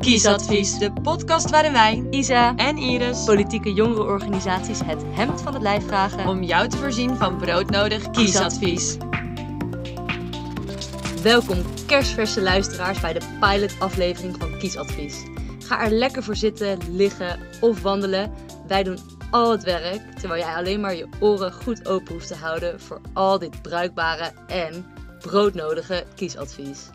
Kiesadvies, de podcast waarin wij, Isa, en Iris, politieke jongerenorganisaties het hemd van het lijf vragen. om jou te voorzien van broodnodig kiesadvies. Welkom kerstverse luisteraars bij de pilot-aflevering van Kiesadvies. Ga er lekker voor zitten, liggen of wandelen. Wij doen al het werk, terwijl jij alleen maar je oren goed open hoeft te houden voor al dit bruikbare en broodnodige kiesadvies.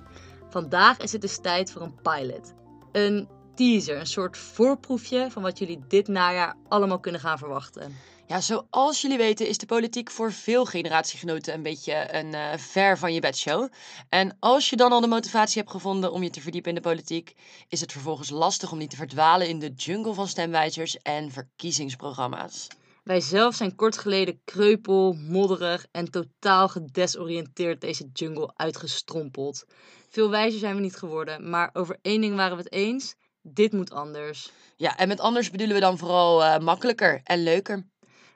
Vandaag is het dus tijd voor een pilot. Een teaser, een soort voorproefje van wat jullie dit najaar allemaal kunnen gaan verwachten. Ja, zoals jullie weten is de politiek voor veel generatiegenoten een beetje een eh, ver van je bedshow. En als je dan al de motivatie hebt gevonden om je te verdiepen in de politiek, is het vervolgens lastig om niet te verdwalen in de jungle van stemwijzers en verkiezingsprogramma's. Wij zelf zijn kort geleden kreupel, modderig en totaal gedesoriënteerd deze jungle uitgestrompeld. Veel wijzer zijn we niet geworden, maar over één ding waren we het eens: dit moet anders. Ja, en met anders bedoelen we dan vooral eh, makkelijker en leuker.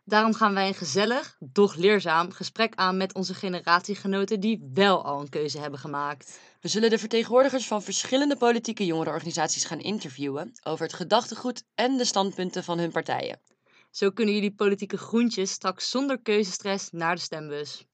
Daarom gaan wij een gezellig, doch leerzaam gesprek aan met onze generatiegenoten die wel al een keuze hebben gemaakt. We zullen de vertegenwoordigers van verschillende politieke jongerenorganisaties gaan interviewen over het gedachtegoed en de standpunten van hun partijen. Zo kunnen jullie politieke groentjes straks zonder keuzestress naar de stembus.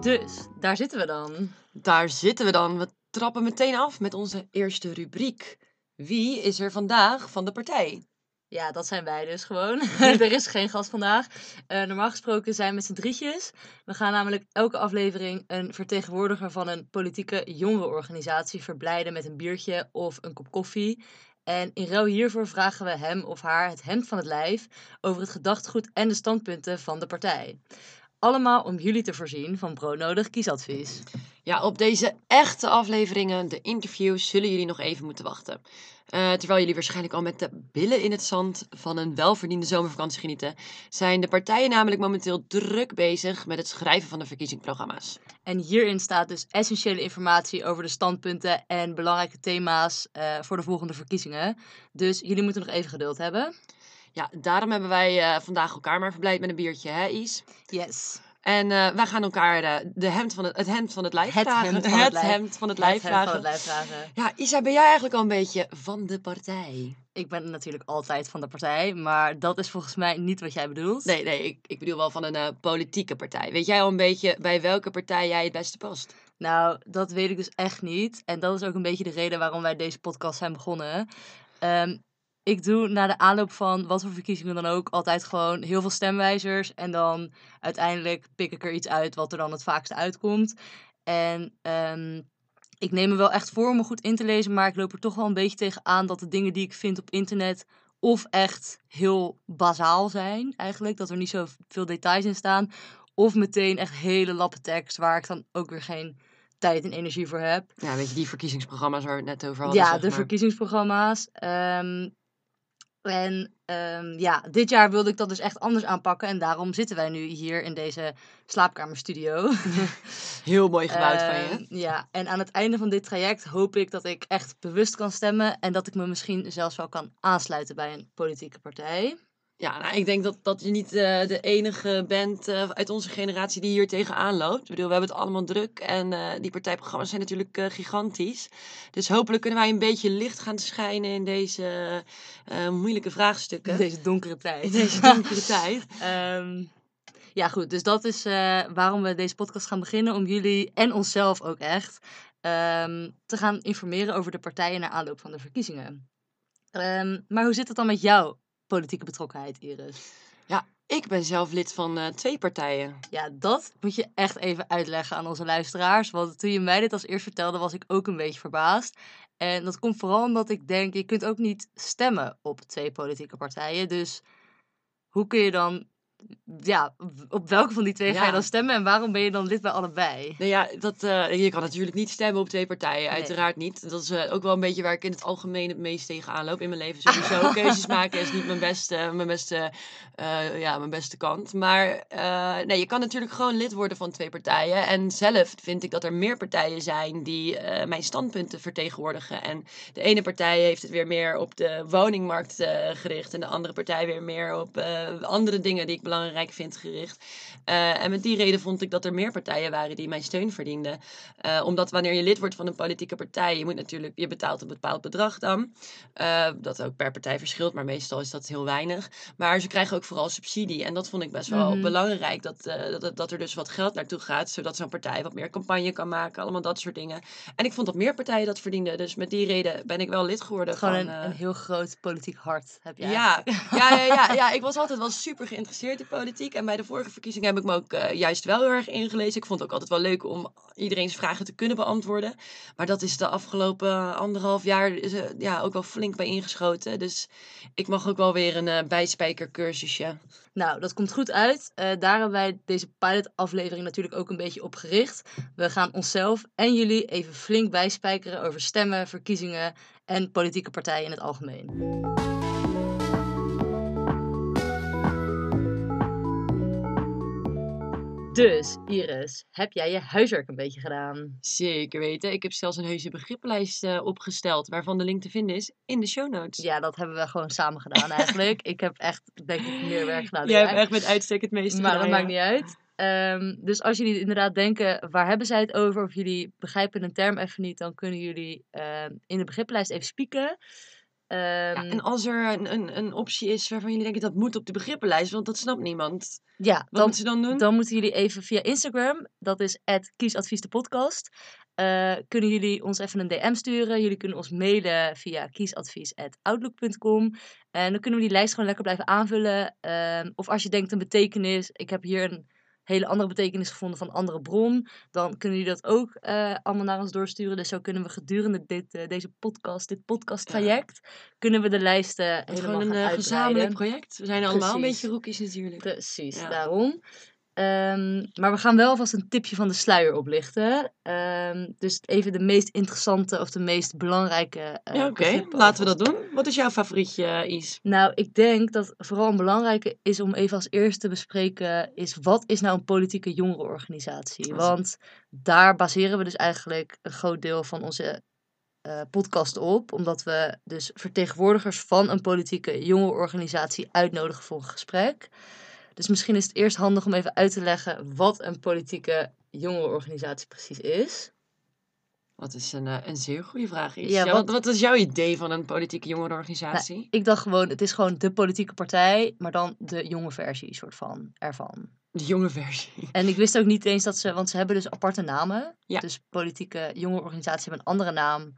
Dus, daar zitten we dan. Daar zitten we dan. We trappen meteen af met onze eerste rubriek. Wie is er vandaag van de partij? Ja, dat zijn wij dus gewoon. er is geen gast vandaag. Eh, normaal gesproken zijn we met z'n drietjes. We gaan namelijk elke aflevering een vertegenwoordiger van een politieke jongerenorganisatie verblijden met een biertje of een kop koffie. En in ruil hiervoor vragen we hem of haar het hemd van het lijf over het gedachtegoed en de standpunten van de partij. Allemaal om jullie te voorzien van broodnodig kiesadvies. Ja, op deze echte afleveringen, de interviews, zullen jullie nog even moeten wachten. Eh, terwijl jullie waarschijnlijk al met de billen in het zand van een welverdiende zomervakantie genieten, zijn de partijen namelijk momenteel druk bezig met het schrijven van de verkiezingsprogramma's. En hierin staat dus essentiële informatie over de standpunten en belangrijke thema's eh, voor de volgende verkiezingen. Dus jullie moeten nog even geduld hebben. Ja, daarom hebben wij eh, vandaag elkaar maar verblijd met een biertje, hè Is? Yes. En eh, wij gaan elkaar eh, de hemd van het, het hemd van het lijf Het vragen. hemd van het het lijf. hemd van het lijf Het hemd van vragen. het lijf vragen. Ja, Isa, ben jij eigenlijk al een beetje van de partij? Ik ben natuurlijk altijd van de partij, maar dat is volgens mij niet wat jij bedoelt. Nee, nee, ik, ik bedoel wel van een eh, politieke partij. Weet jij al een beetje bij welke partij jij het beste past? Nou, dat weet ik dus echt niet. En dat is ook een beetje de reden waarom wij deze podcast zijn begonnen. Ehm, ik doe na de aanloop van wat voor verkiezingen dan ook altijd gewoon heel veel stemwijzers. En dan uiteindelijk pik ik er iets uit wat er dan het vaakste uitkomt. En ehm, ik neem me wel echt voor om me goed in te lezen, maar ik loop er toch wel een beetje tegen aan dat de dingen die ik vind op internet of echt heel bazaal zijn, eigenlijk. Dat er niet zo veel details in staan. Of meteen echt hele lappe tekst waar ik dan ook weer geen tijd en energie voor heb. Ja, weet je, die verkiezingsprogramma's waar we het net over hadden. Ja, de maar. verkiezingsprogramma's. Ehm, en ehm, ja, dit jaar wilde ik dat dus echt anders aanpakken. En daarom zitten wij nu hier in deze slaapkamerstudio. Heel mooi gebouwd van je. Ehm, Ja, en aan het einde van dit traject hoop ik dat ik echt bewust kan stemmen. En dat ik me misschien zelfs wel kan aansluiten bij een politieke partij. Ja, nou, ik denk dat, dat je niet eh, de enige bent eh, uit onze generatie die hier tegenaan loopt. Ik bedoel, we hebben het allemaal druk en eh, die partijprogramma's zijn natuurlijk gigantisch. Dus hopelijk kunnen wij een beetje licht gaan schijnen in deze moeilijke vraagstukken. In deze donkere tijd. In deze donkere tijd. Ehm, ja, goed. Dus dat is waarom we deze podcast gaan beginnen. Om jullie en onszelf ook echt ehm, te gaan informeren over de partijen naar aanloop van de verkiezingen. Ehm, maar hoe zit het dan met jouw politieke betrokkenheid, Iris? Ik ben zelf lid van eh, twee partijen. Ja, dat moet je echt even uitleggen aan onze luisteraars. Want toen je mij dit als eerst vertelde, was ik ook een beetje verbaasd. En dat komt vooral omdat ik denk, je kunt ook niet stemmen op twee politieke partijen. Dus hoe kun je dan ja, op welke van die twee ga je dan stemmen en waarom ben je dan lid bij allebei? Nou ja, dat, eh, je kan natuurlijk niet stemmen op twee partijen, Nee. uiteraard niet. Dat is eh, ook wel een beetje waar ik in het algemeen het meest tegenaan loop in mijn leven. Sowieso, keuzes maken is niet mijn beste, mijn beste, eh, ja, mijn beste kant. Maar nee, je kan natuurlijk gewoon lid worden van twee partijen. En zelf vind ik dat er meer partijen zijn die mijn standpunten vertegenwoordigen. En de ene partij heeft het weer meer op de woningmarkt gericht. En de andere partij weer meer op andere dingen die ik belangrijk vind gericht. Eh, en met die reden vond ik dat er meer partijen waren die mijn steun verdienden. Eh, omdat wanneer je lid wordt van een politieke partij, je moet natuurlijk, je betaalt een bepaald bedrag dan. Eh, dat ook per partij verschilt, maar meestal is dat heel weinig. Maar ze krijgen ook vooral subsidie. En dat vond ik best wel Mhm. belangrijk. Dat, dat, dat- er dus wat geld naartoe gaat, zodat zo'n partij wat meer campagne kan maken. Allemaal dat soort dingen. En ik vond dat meer partijen dat verdienden. Dus met die reden ben ik wel lid geworden. Gewoon van, een, een heel groot politiek hart heb jij. ja, ja, ja, ja, ja, ik was altijd wel super geïnteresseerd politiek. En bij de vorige verkiezingen heb ik me ook eh, juist wel heel erg ingelezen. Ik vond het ook altijd wel leuk om iedereen's vragen te kunnen beantwoorden. Maar dat is de afgelopen anderhalf jaar ja, ook wel flink bij ingeschoten. Dus ik mag ook wel weer een eh bijspijkercursusje. Nou, dat komt goed uit. Eh, daar hebben wij deze pilot-aflevering natuurlijk ook een beetje op gericht. We gaan onszelf en jullie even flink bijspijkeren over stemmen, verkiezingen en politieke partijen in het algemeen. Dus, Iris, heb jij je huiswerk een beetje gedaan? Zeker weten. Ik heb zelfs een heuse begrippenlijst eh, opgesteld. Waarvan de link te vinden is in de show notes. Ja, dat hebben we gewoon samen gedaan eigenlijk. ik heb echt, denk ik, meer werk gedaan. Jij hebt echt met uitstek het meeste Maar dat maakt niet uit. Ehm, dus als jullie inderdaad denken, waar hebben zij het over? Of jullie begrijpen een term even niet, dan kunnen jullie ehm, in de begrippenlijst even spieken. Ehm, Ja, en als er een, een, een optie is waarvan jullie denken dat moet op de begrippenlijst, want dat snapt niemand. ja, Wat dan, moeten ze dan doen? dan moeten jullie even via Instagram, dat is kiesadvies de podcast, eh, kunnen jullie ons even een DM sturen. Jullie kunnen ons mailen via kiesadvies.outlook.com. En dan kunnen we die lijst gewoon lekker blijven aanvullen. Ehm, of als je denkt een betekenis, ik heb hier een hele andere betekenis gevonden van andere bron, dan kunnen jullie dat ook eh, allemaal naar ons doorsturen. Dus zo kunnen we gedurende dit, eh, deze podcast, dit podcasttraject, kunnen we de lijsten Het is helemaal gewoon een gaan eh, gezamenlijk project. We zijn allemaal een beetje rookies natuurlijk. Precies, Ja. daarom. Ehm, maar we gaan wel alvast een tipje van de sluier oplichten. Ehm, dus even de meest interessante of de meest belangrijke. ja, oké. Laten we dat doen. Wat is jouw favorietje, eh, Is? Nou, ik denk dat vooral een belangrijke is om even als eerste te bespreken: is wat is nou een politieke jongerenorganisatie? Is- Want daar baseren we dus eigenlijk een groot deel van onze eh, podcast op, omdat we dus vertegenwoordigers van een politieke jongerenorganisatie uitnodigen voor een gesprek. Dus misschien is het eerst handig om even uit te leggen wat een politieke jongerenorganisatie precies is. Wat is een, eh, een zeer goede vraag, Is. Ja, wat- wat, wat is jouw idee van een politieke jongerenorganisatie? Ik dacht gewoon, het is gewoon de politieke partij, maar dan de jonge versie soort van ervan. De jonge versie. En ik wist ook niet eens dat ze, want ze hebben dus aparte namen. Ja. Dus politieke jongerenorganisaties hebben een andere naam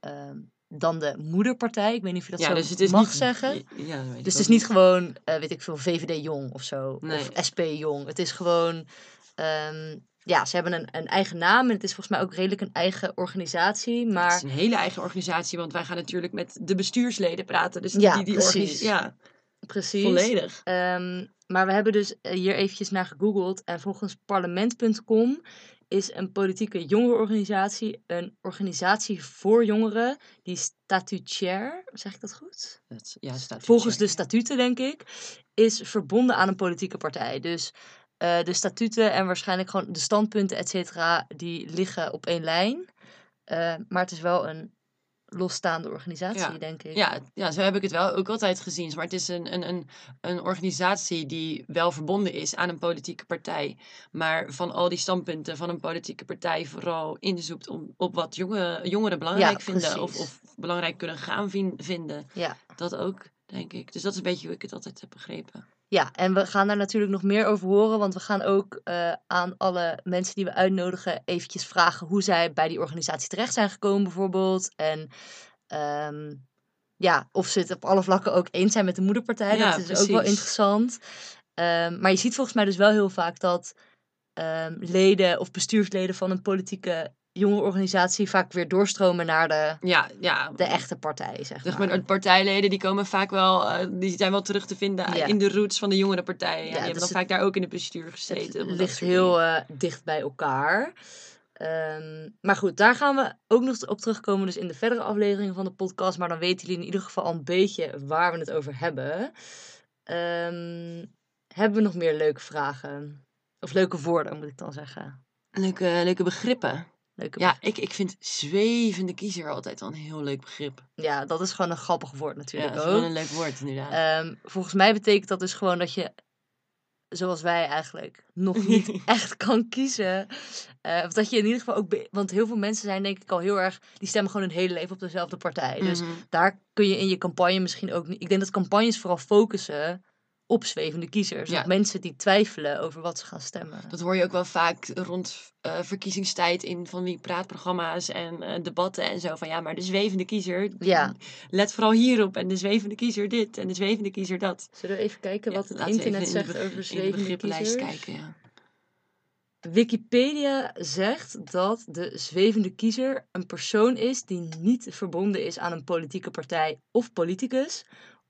ehm, dan de moederpartij. Ik weet niet of je dat ja, zo dus het is mag niet, zeggen. Ja, Dus het is niet gewoon, eh, weet ik veel, VVD Jong of zo. Nee. Of SP Jong. Het is gewoon, ehm, ja, ze hebben een, een eigen naam. En het is volgens mij ook redelijk een eigen organisatie. Het Maar is een hele eigen organisatie, want wij gaan natuurlijk met de bestuursleden praten. Dus Ja, die, die precies. Ja, precies. volledig. Ehm, maar we hebben dus eh, hier eventjes naar gegoogeld. En volgens parlement.com is een politieke jongerenorganisatie een organisatie voor jongeren die statutair, zeg ik dat goed? Dat, ja, Volgens de statuten, denk ik, is verbonden aan een politieke partij. Dus eh, de statuten en waarschijnlijk gewoon de standpunten, et cetera, die liggen op één lijn. Eh, maar het is wel een losstaande organisatie, Ja. denk ik. Ja, ja, zo heb ik het wel ook altijd gezien. Maar het is een, een, een, een organisatie die wel verbonden is aan een politieke partij. Maar van al die standpunten van een politieke partij vooral inzoekt om, op wat jonge, jongeren belangrijk vinden. Of, of belangrijk kunnen gaan vin- vinden. ja. Dat ook, denk ik. Dus dat is een beetje hoe ik het altijd heb begrepen. Ja, en we gaan daar natuurlijk nog meer over horen, want we gaan ook eh, aan alle mensen die we uitnodigen eventjes vragen hoe zij bij die organisatie terecht zijn gekomen bijvoorbeeld. En ehm, ja, of ze het op alle vlakken ook eens zijn met de moederpartij. Ja, dat is ook wel interessant. Ehm, maar je ziet volgens mij dus wel heel vaak dat ehm, leden of bestuursleden van een politieke jonge organisatie vaak weer doorstromen naar de, Ja, ja. de echte partij, zeg Zeg maar. maar, de partijleden die komen vaak wel, eh, die zijn wel terug te vinden Ja. in de roots van de jongere partijen. Ja, die dus hebben dan het- vaak daar ook in het bestuur gezeten. Het ligt heel eh, dicht bij elkaar. Ehm, maar goed, daar gaan we ook nog op terugkomen, dus in de verdere afleveringen van de podcast. Maar dan weten jullie in ieder geval al een beetje waar we het over hebben. Ehm, hebben we nog meer leuke vragen? Of leuke woorden, moet ik dan zeggen. Leuke, leuke begrippen. Leuke Ja, ik, ik vind zwevende kiezer altijd wel een heel leuk begrip. Ja, dat is gewoon een grappig woord Ja, natuurlijk dat is ook. wel een leuk woord inderdaad. Ehm, volgens mij betekent dat dus gewoon dat je, zoals wij eigenlijk, nog niet echt kan kiezen. Eh, of dat je in ieder geval ook, be- want heel veel mensen zijn denk ik al heel erg, die stemmen gewoon hun hele leven op dezelfde partij. Dus Mhm. daar kun je in je campagne misschien ook niet, ik denk dat campagnes vooral focussen op zwevende kiezers. Ja. Mensen die twijfelen over wat ze gaan stemmen. Dat hoor je ook wel vaak rond eh, verkiezingstijd in van die praatprogramma's en eh, debatten en zo. Van ja, maar de zwevende kiezer, Ja. let vooral hierop. En de zwevende kiezer dit en de zwevende kiezer dat. Zullen we even kijken Ja, wat het internet in de zegt beg- over in de zwevende begrippenlijst kiezers? kijken, ja. Wikipedia zegt dat de zwevende kiezer een persoon is die niet verbonden is aan een politieke partij of politicus.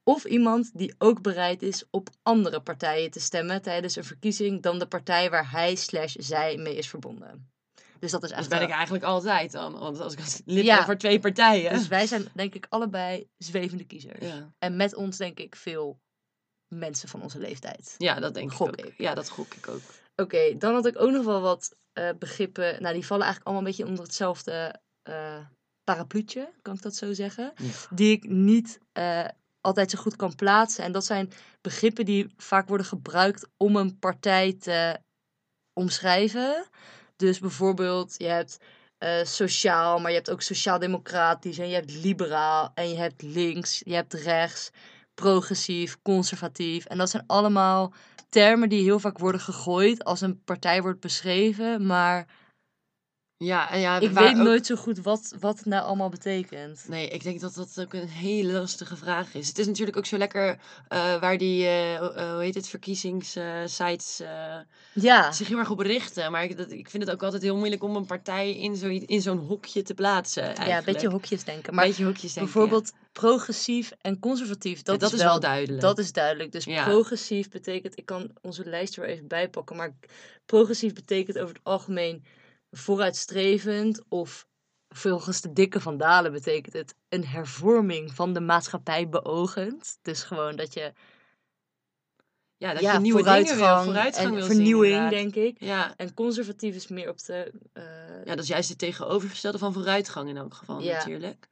Of iemand die ook bereid is op andere partijen te stemmen tijdens een verkiezing dan de partij waar hij slash zij mee is verbonden. Dus dat is Dat echt ben ik eigenlijk altijd dan. Want als ik als lid Ja. ben voor twee partijen. Dus wij zijn denk ik allebei zwevende kiezers. ja. En met ons denk ik veel mensen van onze leeftijd. ja, dat denk Gok ik ook. ik. Ja, dat gok ik ook. Oké, dan had ik ook nog wel wat eh, begrippen. Nou, die vallen eigenlijk allemaal een beetje onder hetzelfde eh parapluutje, kan ik dat zo zeggen. Ja. Die ik niet eh, altijd zo goed kan plaatsen. En dat zijn begrippen die vaak worden gebruikt om een partij te omschrijven. Dus bijvoorbeeld, je hebt eh, sociaal, maar je hebt ook sociaal-democratisch en je hebt liberaal en je hebt links, je hebt rechts, progressief, conservatief. En dat zijn allemaal termen die heel vaak worden gegooid als een partij wordt beschreven, maar Ja, en ja, ik weet ook- nooit zo goed wat, wat het nou allemaal betekent. Nee, ik denk dat dat ook een hele lastige vraag is. Het is natuurlijk ook zo lekker eh, waar die, eh, eh, hoe heet het, verkiezingssites Ja, zich heel erg op richten. Maar ik, dat, ik vind het ook altijd heel moeilijk om een partij in, zo, in zo'n hokje te plaatsen. ja, een Eigenlijk. beetje hokjes denken. Maar Beetje hokjes denken, bijvoorbeeld progressief en conservatief, dat, ja. dat is, wel, duidelijk. Dat is duidelijk. Dus progressief betekent, ik kan onze lijst er weer even bijpakken, maar progressief betekent over het algemeen vooruitstrevend of volgens de dikke van Dalen betekent het een hervorming van de maatschappij beoogend. Dus gewoon dat je ja, dat ja, je nieuwe dingen wil, vooruitgang vooruitgang en wil vernieuwing, denk ik. Ja. En conservatief is meer op de. eh, ja, dat is juist het tegenovergestelde van vooruitgang in elk geval Ja. natuurlijk.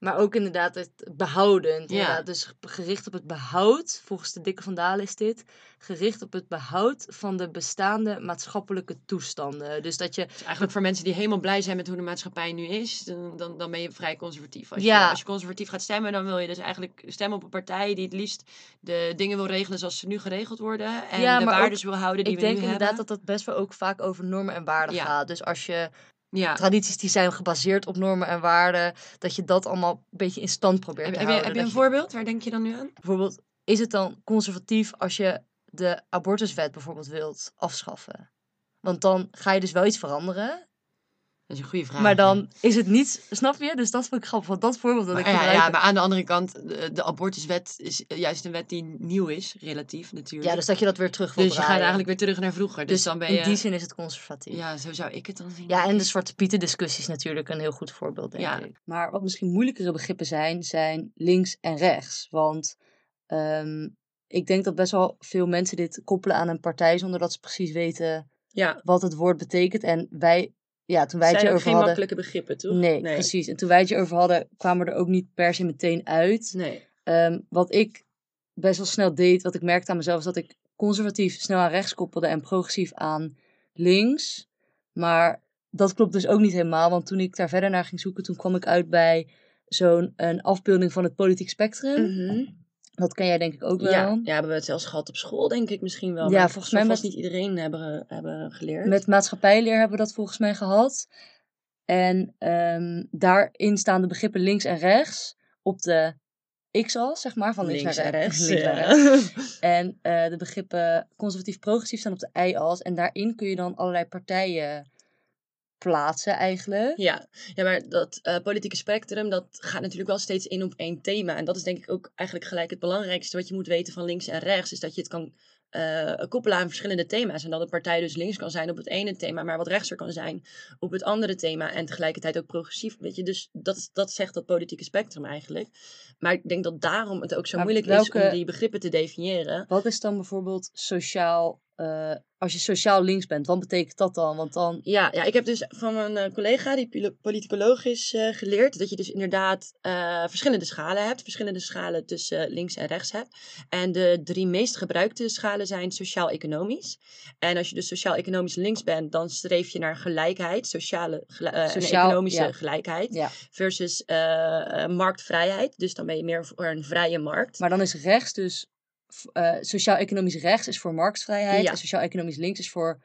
Maar ook inderdaad het behoudend. Ja. Inderdaad. Dus gericht op het behoud, volgens de dikke van Dalen is dit, gericht op het behoud van de bestaande maatschappelijke toestanden. Dus dat je, Dus eigenlijk voor mensen die helemaal blij zijn met hoe de maatschappij nu is, dan, dan, dan ben je vrij conservatief. Als, Ja. je, als je conservatief gaat stemmen, dan wil je dus eigenlijk stemmen op een partij die het liefst de dingen wil regelen zoals ze nu geregeld worden. En Ja, de waardes wil houden die ik we denk nu inderdaad hebben. dat dat best wel ook vaak over normen en waarden gaat. Dus als je Ja. tradities die zijn gebaseerd op normen en waarden, dat je dat allemaal een beetje in stand probeert Heb, te heb je, houden. heb je een je- voorbeeld? Waar denk je dan nu aan? bijvoorbeeld, is het dan conservatief als je de abortuswet bijvoorbeeld wilt afschaffen? Want dan ga je dus wel iets veranderen. Dat is een goede vraag. Maar ja. dan is het niet, snap je? Dus dat vond ik grappig. Want dat voorbeeld dat Maar, ik ja, gebruik. ja, maar aan de andere kant, de, de abortuswet is juist een wet die nieuw is, relatief natuurlijk. Ja, dus dat je dat weer terug wil dus je gaat eigenlijk weer terug naar vroeger. Dus, Dus dan ben in je... die zin is het conservatief. Ja, Ja, zo zou ik het dan zien. en de Zwarte Pieten discussie is natuurlijk een heel goed voorbeeld, denk Ja. ik. Maar wat misschien moeilijkere begrippen zijn, zijn links en rechts. Want ehm, ik denk dat best wel veel mensen dit koppelen aan een partij zonder dat ze precies weten ja. wat het woord betekent. En wij, ja, toen wij het je over geen hadden... makkelijke begrippen, toch? Nee, precies. En toen wij het je over hadden, kwamen we er ook niet per se meteen uit. Nee. Ehm, wat ik best wel snel deed, wat ik merkte aan mezelf, is dat ik conservatief snel aan rechts koppelde en progressief aan links. Maar dat klopt dus ook niet helemaal, want toen ik daar verder naar ging zoeken, toen kwam ik uit bij zo'n een afbeelding van het politiek spectrum. Dat ken jij denk ik ook wel. Ja, ja, hebben we het zelfs gehad op school, denk ik misschien wel. Ja, maar volgens mij met- niet iedereen hebben, hebben geleerd. Met maatschappijleer hebben we dat volgens mij gehad. En ehm, daarin staan de begrippen links en rechts op de x-as, zeg maar, van links, links naar rechts. Links naar rechts. En eh, de begrippen conservatief-progressief staan op de y-as. En daarin kun je dan allerlei partijen plaatsen eigenlijk. Ja, ja maar dat eh, politieke spectrum, dat gaat natuurlijk wel steeds in op één thema. En dat is denk ik ook eigenlijk gelijk het belangrijkste wat je moet weten van links en rechts. Is dat je het kan eh, koppelen aan verschillende thema's. En dat een partij dus links kan zijn op het ene thema, maar wat rechtser kan zijn op het andere thema. En tegelijkertijd ook progressief. Weet je, dus dat, dat zegt dat politieke spectrum eigenlijk. Maar ik denk dat daarom het ook zo Maar moeilijk welke- is om die begrippen te definiëren. Wat is dan bijvoorbeeld sociaal, eh, als je sociaal links bent, wat betekent dat dan? Want dan, Ja, ja, ik heb dus van mijn eh, collega, die politicoloog is, eh, geleerd dat je dus inderdaad verschillende schalen hebt. Verschillende schalen tussen links en rechts hebt. En de drie meest gebruikte schalen zijn sociaal-economisch. En als je dus sociaal-economisch links bent, dan streef je naar gelijkheid, sociale Sociaal, economische ja. gelijkheid. ja. Versus marktvrijheid. Dus dan ben je meer voor een vrije markt. Maar dan is rechts dus, eh, sociaal-economisch rechts is voor marktvrijheid Ja. en sociaal-economisch links is voor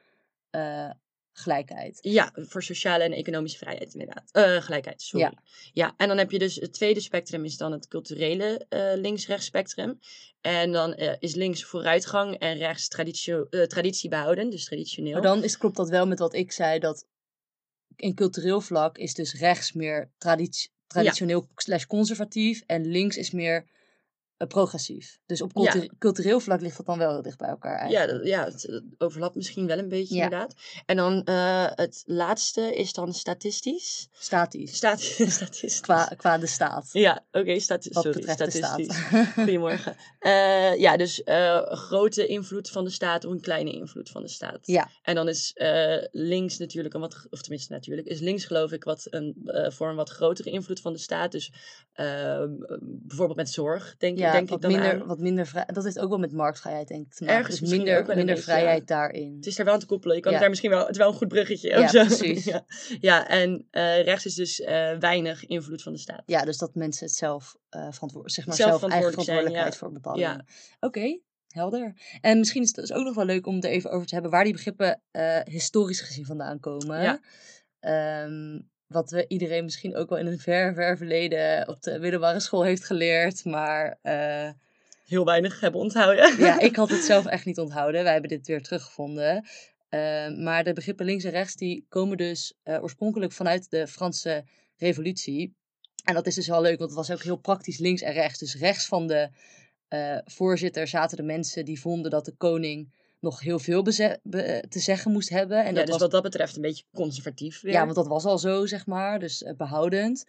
eh, gelijkheid. Ja, voor sociale en economische vrijheid inderdaad. Eh, gelijkheid, sorry. Ja. Ja. en dan heb je dus het tweede spectrum is dan het culturele links-rechts spectrum. En dan is links vooruitgang en rechts eh, traditie behouden, dus traditioneel. Maar dan is, klopt dat wel met wat ik zei, dat in cultureel vlak is dus rechts meer traditie, traditioneel slash conservatief en links is meer progressief. Dus op Ja. cultu- cultureel vlak ligt dat dan wel heel dicht bij elkaar ja, eigenlijk. dat, ja, het eh, overlapt misschien wel een beetje Ja. inderdaad. En dan eh, het laatste is dan statistisch. Statisch. Stat statistisch. Qua, qua de staat. Ja, oké, stati wat sorry, betreft de statistisch. staat. Goedemorgen. Eh, ja, dus een grote invloed van de staat of een kleine invloed van de staat. ja, En dan is eh, links natuurlijk een wat, of tenminste natuurlijk, is links geloof ik wat een, voor een wat grotere invloed van de staat. Dus bijvoorbeeld met zorg, denk, ja ik, denk ik dan minder, aan. wat minder vrij. Dat heeft ook wel met marktvrijheid denk ik te maken. Ergens dus minder, ook wel minder beetje, ja. vrijheid daarin. Het is daar wel aan te koppelen. Je kan Ja. daar misschien wel, het is wel een goed bruggetje. Ja, zo. precies. ja. ja, en rechts is dus weinig invloed van de staat. Ja, dus dat mensen het zelf, eh verantwoord, zeg maar Zelf zelf, eigen verantwoordelijk zijn, verantwoordelijkheid voor bepaalde Ja. Oké, helder. En misschien is het dus ook nog wel leuk om het er even over te hebben waar die begrippen eh, historisch gezien vandaan komen. Ja. Ehm, wat we iedereen misschien ook wel in een ver, ver verleden op de middelbare school heeft geleerd. Maar eh, Heel weinig hebben onthouden. ja, ik had het zelf echt niet onthouden. Wij hebben dit weer teruggevonden. Ehm, maar de begrippen links en rechts die komen dus oorspronkelijk vanuit de Franse revolutie. En dat is dus wel leuk, want het was ook heel praktisch links en rechts. Dus rechts van de eh, voorzitter zaten de mensen die vonden dat de koning nog heel veel be- te zeggen moest hebben. En ja, dat dus was wat dat betreft een beetje conservatief weer. ja, want dat was al zo, zeg maar, dus eh, behoudend.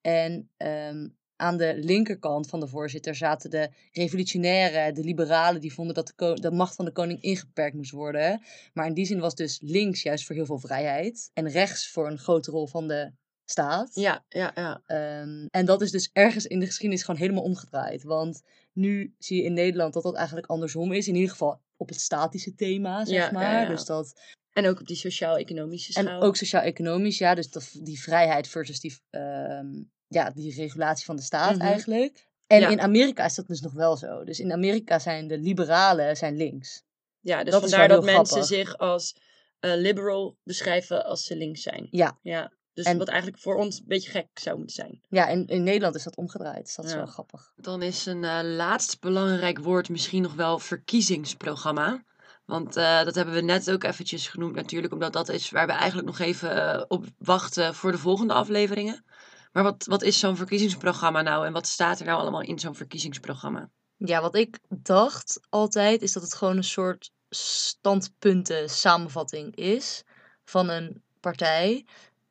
En ehm, aan de linkerkant van de voorzitter zaten de revolutionairen, de liberalen, die vonden dat de, de macht van de koning ingeperkt moest worden. Maar in die zin was dus links juist voor heel veel vrijheid en rechts voor een grote rol van de staat. Ja, ja, ja. Ehm, en dat is dus ergens in de geschiedenis gewoon helemaal omgedraaid. Want nu zie je in Nederland dat dat eigenlijk andersom is. In ieder geval op het statische thema, zeg Ja, maar. ja. Dus dat En ook op die sociaal-economische en schaal. ook sociaal-economisch, ja. Dus dat, die vrijheid versus die, ehm, ja, die regulatie van de staat Mhm. eigenlijk. En in Amerika is dat dus nog wel zo. Dus in Amerika zijn de liberalen zijn links. Ja, dus Dat vandaar dat mensen zich als eh, liberal beschrijven als ze links zijn. Ja, Ja, dus En- wat eigenlijk voor ons een beetje gek zou moeten zijn. ja en in Nederland is dat omgedraaid. Dus dat is Ja. wel grappig. Dan is een eh, laatst belangrijk woord misschien nog wel verkiezingsprogramma. Want eh, dat hebben we net ook eventjes genoemd natuurlijk, omdat dat is waar we eigenlijk nog even eh, op wachten voor de volgende afleveringen. Maar wat, wat is zo'n verkiezingsprogramma nou en wat staat er nou allemaal in zo'n verkiezingsprogramma? Ja, wat ik dacht altijd is dat het gewoon een soort standpunten samenvatting is van een partij.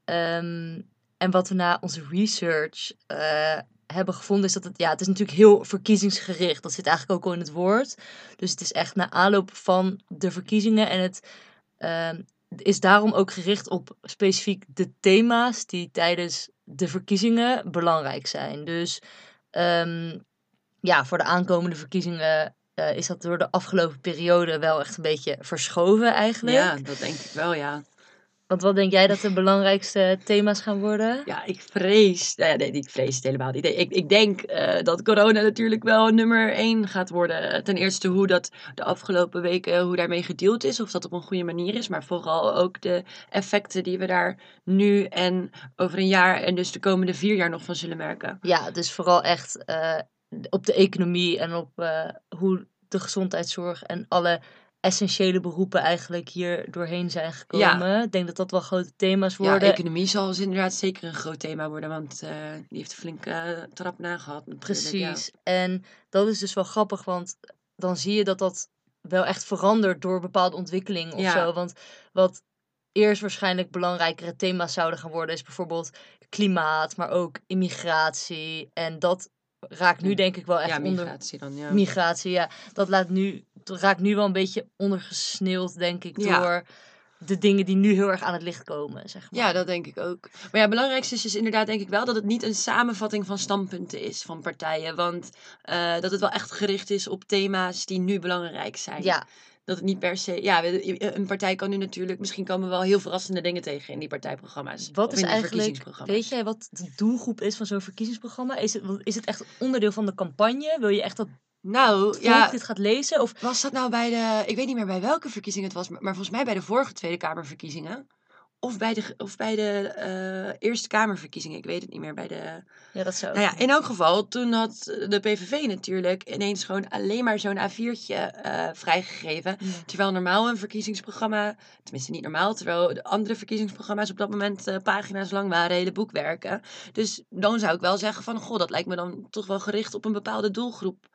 Ehm, en wat we na onze research eh, hebben gevonden is dat het, ja, het is natuurlijk heel verkiezingsgericht. Dat zit eigenlijk ook al in het woord. Dus het is echt na aanloop van de verkiezingen en het ehm, is daarom ook gericht op specifiek de thema's die tijdens de verkiezingen belangrijk zijn. Dus ehm, ja, voor de aankomende verkiezingen eh, is dat door de afgelopen periode wel echt een beetje verschoven eigenlijk. Ja, dat denk ik wel, ja. Want wat denk jij dat de belangrijkste thema's gaan worden? Ja, ik vrees. nou ja, nee, ik vrees het helemaal niet. Ik, ik denk eh, dat corona natuurlijk wel nummer één gaat worden. Ten eerste hoe dat de afgelopen weken, hoe daarmee gedeeld is. Of dat op een goede manier is. Maar vooral ook de effecten die we daar nu en over een jaar en dus de komende vier jaar nog van zullen merken. Ja, dus vooral echt eh, op de economie en op eh, hoe de gezondheidszorg en alle essentiële beroepen eigenlijk hier doorheen zijn gekomen. Ik denk dat dat wel grote thema's worden. Ja, economie zal dus inderdaad zeker een groot thema worden, want uh, die heeft een flinke uh, trap nagehad. Precies. Ja. En dat is dus wel grappig, want dan zie je dat dat wel echt verandert door bepaalde ontwikkeling of zo. Want wat eerst waarschijnlijk belangrijkere thema's zouden gaan worden, is bijvoorbeeld klimaat, maar ook immigratie. En dat raakt nu denk ik wel echt ja, migratie onder... dan, ja. Migratie, ja. Dat laat nu, dat raakt nu wel een beetje ondergesneeuwd, denk ik, door de dingen die nu heel erg aan het licht komen, zeg maar. Ja, dat denk ik ook. Maar ja, het belangrijkste is dus inderdaad denk ik wel dat het niet een samenvatting van standpunten is van partijen. Want uh, dat het wel echt gericht is op thema's die nu belangrijk zijn. Ja, dat het niet per se. Ja, een partij kan nu natuurlijk. Misschien komen wel heel verrassende dingen tegen in die partijprogramma's. Wat is eigenlijk. Weet jij wat de doelgroep is van zo'n verkiezingsprogramma? Is het, is het echt onderdeel van de campagne? Wil je echt dat. Nou, ja. dit gaat lezen? Of was dat nou bij de. Ik weet niet meer bij welke verkiezing het was, maar volgens mij bij de vorige Tweede Kamerverkiezingen. Of bij de, of bij de uh, Eerste Kamerverkiezingen. Ik weet het niet meer. Bij de... Ja, dat zou. Nou ja, in elk geval, toen had de PVV natuurlijk ineens gewoon alleen maar zo'n A4'tje uh, vrijgegeven. Terwijl normaal een verkiezingsprogramma, tenminste niet normaal, terwijl de andere verkiezingsprogramma's op dat moment uh, pagina's lang waren, hele boekwerken. Dus dan zou ik wel zeggen van, goh, dat lijkt me dan toch wel gericht op een bepaalde doelgroep.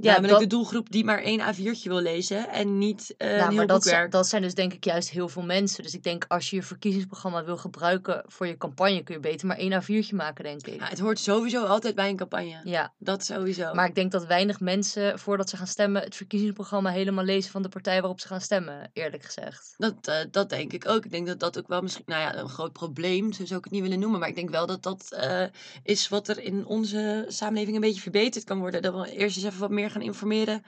Ja, Namelijk dat... de doelgroep die maar één A4'tje wil lezen en niet uh, een maar dat, dat zijn dus denk ik juist heel veel mensen. Dus ik denk als je je verkiezingsprogramma wil gebruiken voor je campagne, kun je beter maar één A4'tje maken, denk ik. Ja, het hoort sowieso altijd bij een campagne. Ja. Dat sowieso. Maar ik denk dat weinig mensen, voordat ze gaan stemmen, het verkiezingsprogramma helemaal lezen van de partij waarop ze gaan stemmen, eerlijk gezegd. Dat, uh, dat denk ik ook. Ik denk dat dat ook wel misschien, nou ja, een groot probleem, zo zou ik het niet willen noemen. Maar ik denk wel dat dat uh, is wat er in onze samenleving een beetje verbeterd kan worden. Dat we eerst eens even wat meer gaan informeren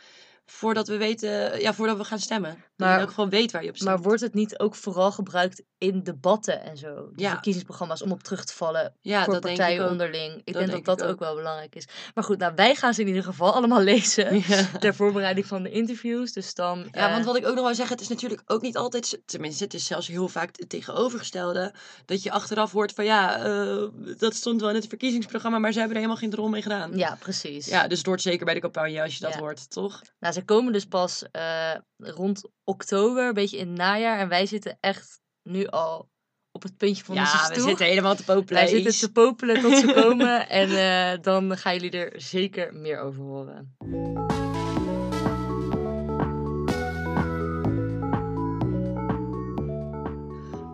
voordat we weten, ja, voordat we gaan stemmen. Maar, je ook gewoon weet waar je op stemt. Maar wordt het niet ook vooral gebruikt in debatten en zo? De ja. verkiezingsprogramma's om op terug te vallen ja, voor partijen ik onderling. Ik denk dat dat ook. wel belangrijk is. Maar goed, nou, wij gaan ze in ieder geval allemaal lezen ja. ter voorbereiding van de interviews. Dus dan, ja, want eh, wat ik ook nog wil zeggen, het is natuurlijk ook niet altijd, tenminste, het is zelfs heel vaak het tegenovergestelde, dat je achteraf hoort van ja, uh, dat stond wel in het verkiezingsprogramma, maar ze hebben er helemaal geen drol mee gedaan. Ja, precies. Ja, dus het hoort zeker bij de campagne als je dat hoort, toch? Nou, ze komen dus pas uh, rond oktober, een beetje in het najaar. En wij zitten echt nu al op het puntje van ja, onze stoel. we zitten helemaal te popelen. Wij zitten te popelen tot ze komen. en uh, dan gaan jullie er zeker meer over horen.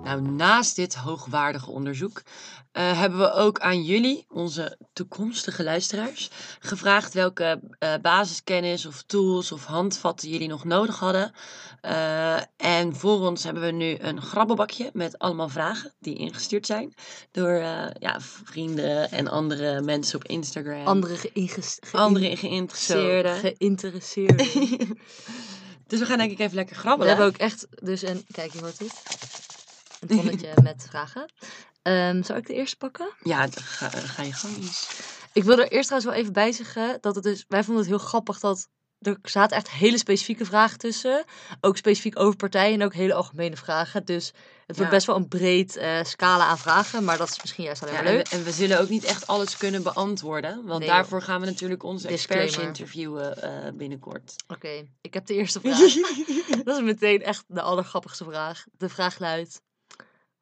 Nou, naast dit hoogwaardige onderzoek uh, hebben we ook aan jullie, onze toekomstige luisteraars, gevraagd welke uh, basiskennis of tools of handvatten jullie nog nodig hadden. Uh, en voor ons hebben we nu een grabbelbakje met allemaal vragen die ingestuurd zijn door ja, vrienden en andere mensen op Instagram. Andere, geïnteresseerden. andere geïnteresseerden. Geïnteresseerden. dus we gaan denk ik even lekker grabbelen. We hebben ook echt dus een... Kijk, je hoort het. Een tonnetje met vragen. Um, zou ik de eerste pakken? Ja, ga, ga je gang eens. Ik wil er eerst trouwens wel even bij zeggen dat het dus... Wij vonden het heel grappig dat er zaten echt hele specifieke vragen tussen. Ook specifiek over partijen en ook hele algemene vragen. Dus het wordt best wel een breed uh, scala aan vragen. Maar dat is misschien juist alleen ja, maar leuk. En we, en we, zullen ook niet echt alles kunnen beantwoorden. Want daarvoor gaan we natuurlijk onze experts interviewen uh, binnenkort. Oké, ik heb de eerste vraag. dat is meteen echt de allergrappigste vraag. De vraag luidt...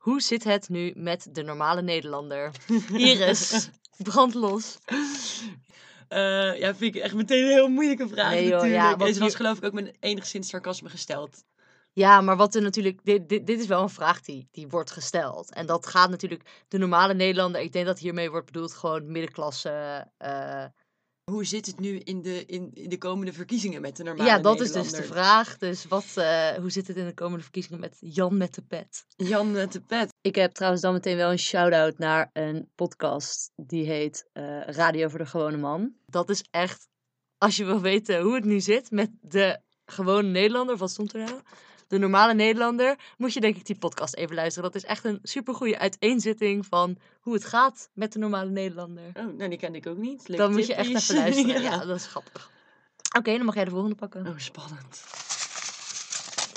Hoe zit het nu met de normale Nederlander? Iris, brand los. Uh, ja, vind ik echt meteen een heel moeilijke vraag nee, joh, Ja, Deze was geloof ik ook met enigszins sarcasme gesteld. Ja, maar wat er natuurlijk. Dit, dit, dit is wel een vraag die, die wordt gesteld. En dat gaat natuurlijk. De normale Nederlander. Ik denk dat hiermee wordt bedoeld gewoon middenklasse. Uh, hoe zit het nu in de, in, in de komende verkiezingen met de normale Ja, dat is dus de vraag. Dus wat, uh, hoe zit het in de komende verkiezingen met Jan met de pet? Jan met de pet. Ik heb trouwens dan meteen wel een shout-out naar een podcast. Die heet uh, Radio voor de Gewone Man. Dat is echt, als je wil weten hoe het nu zit met de gewone Nederlander. Wat stond er nou? De normale Nederlander, moet je denk ik die podcast even luisteren. Dat is echt een supergoeie uiteenzetting van hoe het gaat met de normale Nederlander. Oh, nou die ken ik ook niet. dan moet je echt even luisteren. ja. dat is grappig. Oké, dan mag jij de volgende pakken. Oh, spannend.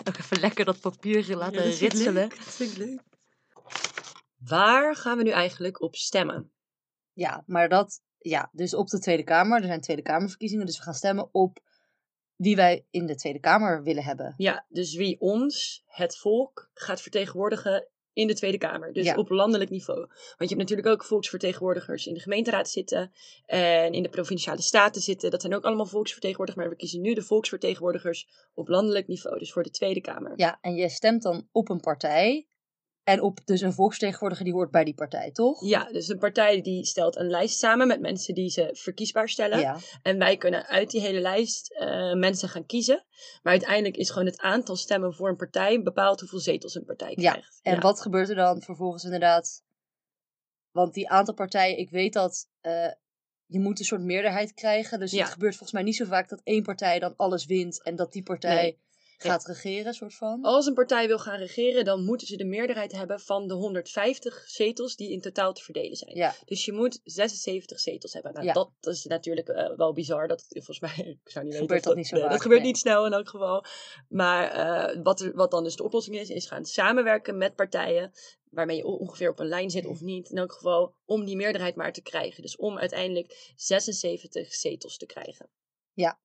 Ook even lekker dat papier laten ja, ritselen. Leuk. Dat vind ik leuk. Waar gaan we nu eigenlijk op stemmen? Ja, maar dat, ja, dus op de Tweede Kamer. Er zijn Tweede Kamerverkiezingen, dus we gaan stemmen op wie wij in de Tweede Kamer willen hebben. Ja, dus wie ons, het volk, gaat vertegenwoordigen in de Tweede Kamer. Dus Ja. op landelijk niveau. Want je hebt natuurlijk ook volksvertegenwoordigers in de gemeenteraad zitten. En in de provinciale staten zitten. Dat zijn ook allemaal volksvertegenwoordigers. Maar we kiezen nu de volksvertegenwoordigers op landelijk niveau. Dus voor de Tweede Kamer. Ja, en je stemt dan op een partij. En op dus een volksvertegenwoordiger die hoort bij die partij, toch? Ja, dus een partij die stelt een lijst samen met mensen die ze verkiesbaar stellen. Ja. En wij kunnen uit die hele lijst eh, mensen gaan kiezen. Maar uiteindelijk is gewoon het aantal stemmen voor een partij bepaalt hoeveel zetels een partij Ja, krijgt. En wat gebeurt er dan vervolgens inderdaad? Want die aantal partijen, ik weet dat eh, je moet een soort meerderheid krijgen. Dus Ja. het gebeurt volgens mij niet zo vaak dat één partij dan alles wint en dat die partij Nee. Gaat regeren, soort van. Als een partij wil gaan regeren, dan moeten ze de meerderheid hebben van de 150 zetels die in totaal te verdelen zijn. Ja, Dus je moet 76 zetels hebben. Nou, Ja. dat, dat is natuurlijk eh, wel bizar. Dat, volgens mij, ik zou niet weten Gebeurt of dat niet zo nee, vaak, Dat gebeurt nee. niet snel in elk geval. Maar eh, wat, er, wat dan dus de oplossing is, is gaan samenwerken met partijen waarmee je ongeveer op een lijn zit of niet. In elk geval om die meerderheid maar te krijgen. Dus om uiteindelijk 76 zetels te krijgen. Ja.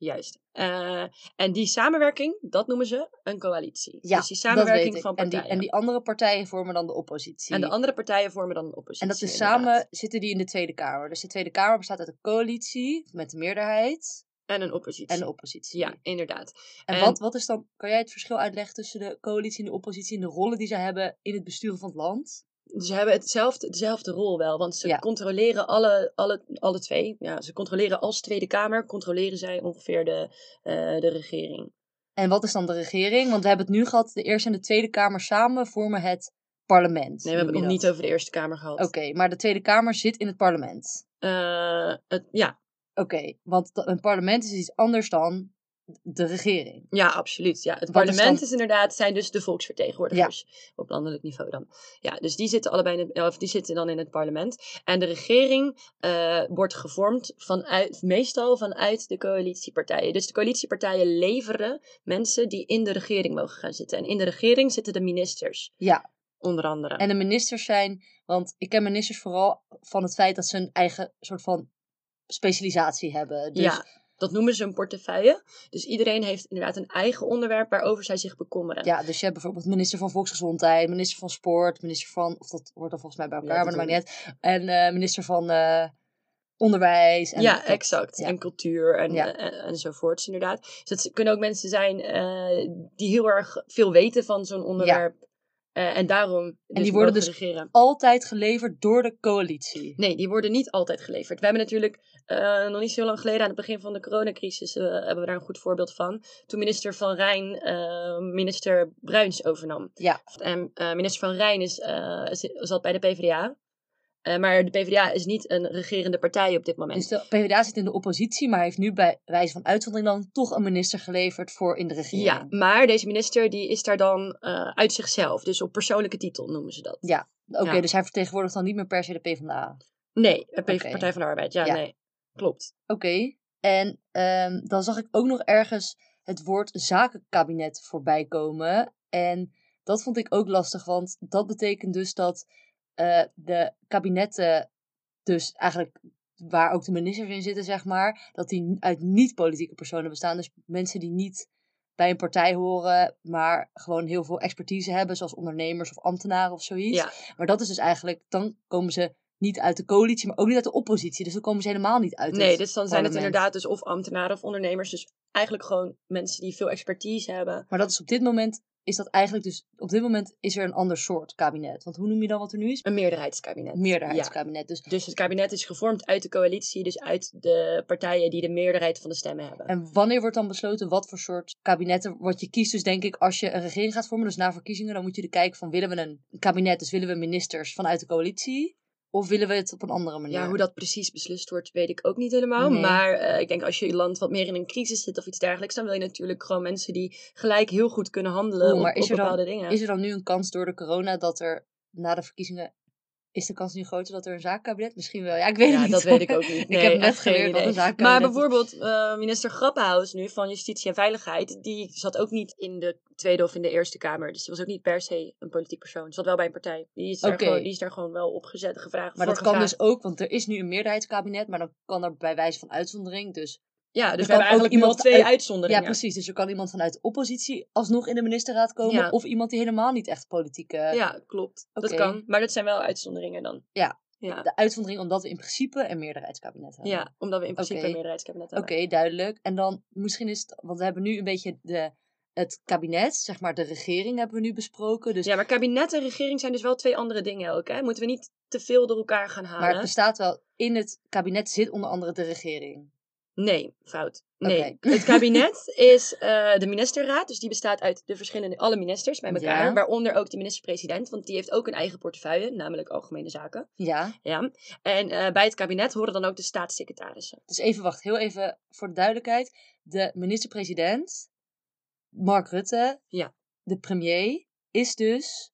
Juist. Eh, en die samenwerking, dat noemen ze een coalitie. ja dus die samenwerking van En partijen. die, en die andere partijen vormen dan de oppositie. En de andere partijen vormen dan een oppositie. En dat is inderdaad. samen zitten die in de Tweede Kamer. Dus de Tweede Kamer bestaat uit een coalitie met de meerderheid En een oppositie. en de oppositie. Ja, inderdaad. En, En- wat, wat is dan, kan jij het verschil uitleggen tussen de coalitie en de oppositie en de rollen die zij hebben in het besturen van het land? Ze hebben hetzelfde, dezelfde rol wel, want ze Ja. controleren alle, alle, alle twee. Ja, ze controleren als Tweede Kamer, controleren zij ongeveer de, eh, de regering. En wat is dan de regering? Want we hebben het nu gehad, de Eerste en de Tweede Kamer samen vormen het parlement. Nee, we hebben het nog niet over de Eerste Kamer gehad. Oké, maar de Tweede Kamer zit in het parlement. Eh, het, ja, Oké, want een parlement is iets anders dan de regering. ja, absoluut. Ja. Het Wat is parlement dan- is inderdaad, zijn dus de volksvertegenwoordigers op landelijk niveau dan. Ja, dus die zitten allebei in het, of die zitten dan in het parlement. En de regering eh, wordt gevormd vanuit, meestal vanuit de coalitiepartijen. Dus de coalitiepartijen leveren mensen die in de regering mogen gaan zitten. En in de regering zitten de ministers, Ja, onder andere. en de ministers zijn, want ik ken ministers vooral van het feit dat ze een eigen soort van specialisatie hebben. Dus Ja, dat noemen ze een portefeuille. Dus iedereen heeft inderdaad een eigen onderwerp waarover zij zich bekommeren. Ja, dus je hebt bijvoorbeeld minister van Volksgezondheid, minister van Sport, minister van, of dat hoort dan volgens mij bij elkaar, Ja, maar dat maakt niet uit. En eh, minister van eh, Onderwijs. En ja, dat- exact. ja. En cultuur en, Ja. en, enzovoorts, inderdaad. Dus dat kunnen ook mensen zijn eh, die heel erg veel weten van zo'n onderwerp. Eh, en daarom dus die worden dus- regeren. Altijd geleverd door de coalitie. Nee, die worden niet altijd geleverd. We hebben natuurlijk eh, nog niet zo lang geleden, aan het begin van de coronacrisis, eh, hebben we daar een goed voorbeeld van. Toen minister Van Rijn minister Bruins overnam. Ja. En minister Van Rijn is, zat bij de PvdA. Eh, maar de PvdA is niet een regerende partij op dit moment. Dus de PvdA zit in de oppositie, maar heeft nu bij wijze van uitzondering dan toch een minister geleverd voor in de regering. Ja, maar deze minister die is daar dan eh, uit zichzelf. Dus op persoonlijke titel noemen ze dat. Ja, Oké, Ja. dus hij vertegenwoordigt dan niet meer per se de PvdA. Nee, de P-. Partij van de Arbeid. Ja, Ja. nee. Klopt. Oké, en ehm, dan zag ik ook nog ergens het woord zakenkabinet voorbij komen. En dat vond ik ook lastig, want dat betekent dus dat eh, de kabinetten, dus eigenlijk waar ook de ministers in zitten, zeg maar, dat die uit niet-politieke personen bestaan. Dus mensen die niet bij een partij horen, maar gewoon heel veel expertise hebben, zoals ondernemers of ambtenaren of zoiets. Ja. Maar dat is dus eigenlijk, dan komen ze niet uit de coalitie, maar ook niet uit de oppositie. Dus dan komen ze helemaal niet uit Nee, dus dan zijn het inderdaad dus of ambtenaren of ondernemers. Dus eigenlijk gewoon mensen die veel expertise hebben. Maar dat is op dit moment, is dat eigenlijk dus, op dit moment is er een ander soort kabinet. Want hoe noem je dan wat er nu is? Een meerderheidskabinet. Meerderheidskabinet. Dus, Ja. Dus het kabinet is gevormd uit de coalitie. Dus uit de partijen die de meerderheid van de stemmen hebben. en wanneer wordt dan besloten wat voor soort kabinetten? Want je kiest dus denk ik, als je een regering gaat vormen, dus na verkiezingen, dan moet je er kijken van, willen we een kabinet, dus willen we ministers vanuit de coalitie? Of willen we het op een andere manier? Ja, hoe dat precies beslist wordt, weet ik ook niet helemaal. Nee. Maar eh, ik denk als je land wat meer in een crisis zit of iets dergelijks, dan wil je natuurlijk gewoon mensen die gelijk heel goed kunnen handelen Oeh, maar op, is op er dan- bepaalde dingen. Is er dan nu een kans door de corona dat er na de verkiezingen, is de kans nu groter dat er een zaakkabinet? Misschien wel, ja, ik weet ja, het niet. dat weet ik ook niet. ik heb net geleerd idee. een zaakkabinet Maar bijvoorbeeld eh, minister Grappenhuis nu van Justitie en Veiligheid, die zat ook niet in de Tweede of in de Eerste Kamer. Dus die was ook niet per se een politiek persoon. Ze zat wel bij een partij. Die is, daar, gewoon, die is daar gewoon wel opgezet, gevraagd Maar dat kan dus ook, want er is nu een meerderheidskabinet, maar dan kan er bij wijze van uitzondering, dus Ja, dus we hebben eigenlijk iemand twee uit- uitzonderingen. Ja, precies. Dus er kan iemand vanuit de oppositie alsnog in de ministerraad komen. Ja. Of iemand die helemaal niet echt politieke... Ja, klopt. Dat Oké. kan. Maar dat zijn wel uitzonderingen dan. Ja. Ja, De uitzondering omdat we in principe een meerderheidskabinet hebben. ja omdat we in principe Oké. een meerderheidskabinet Oké, hebben. duidelijk. En dan misschien is het... Want we hebben nu een beetje de, het kabinet, zeg maar de regering hebben we nu besproken. Dus, Ja, maar kabinet en regering zijn dus wel twee andere dingen ook. Hè? Moeten we niet te veel door elkaar gaan halen? maar het bestaat wel... In het kabinet zit onder andere de regering. Nee, fout. Nee. Het kabinet is eh, de ministerraad. Dus die bestaat uit de verschillende, alle ministers bij elkaar. Ja. Waaronder ook de minister-president. Want die heeft ook een eigen portefeuille, namelijk algemene zaken. Ja. Ja. En eh, bij het kabinet horen dan ook de staatssecretarissen. Dus even wacht, heel even voor de duidelijkheid. De minister-president, Mark Rutte, Ja. de premier, is dus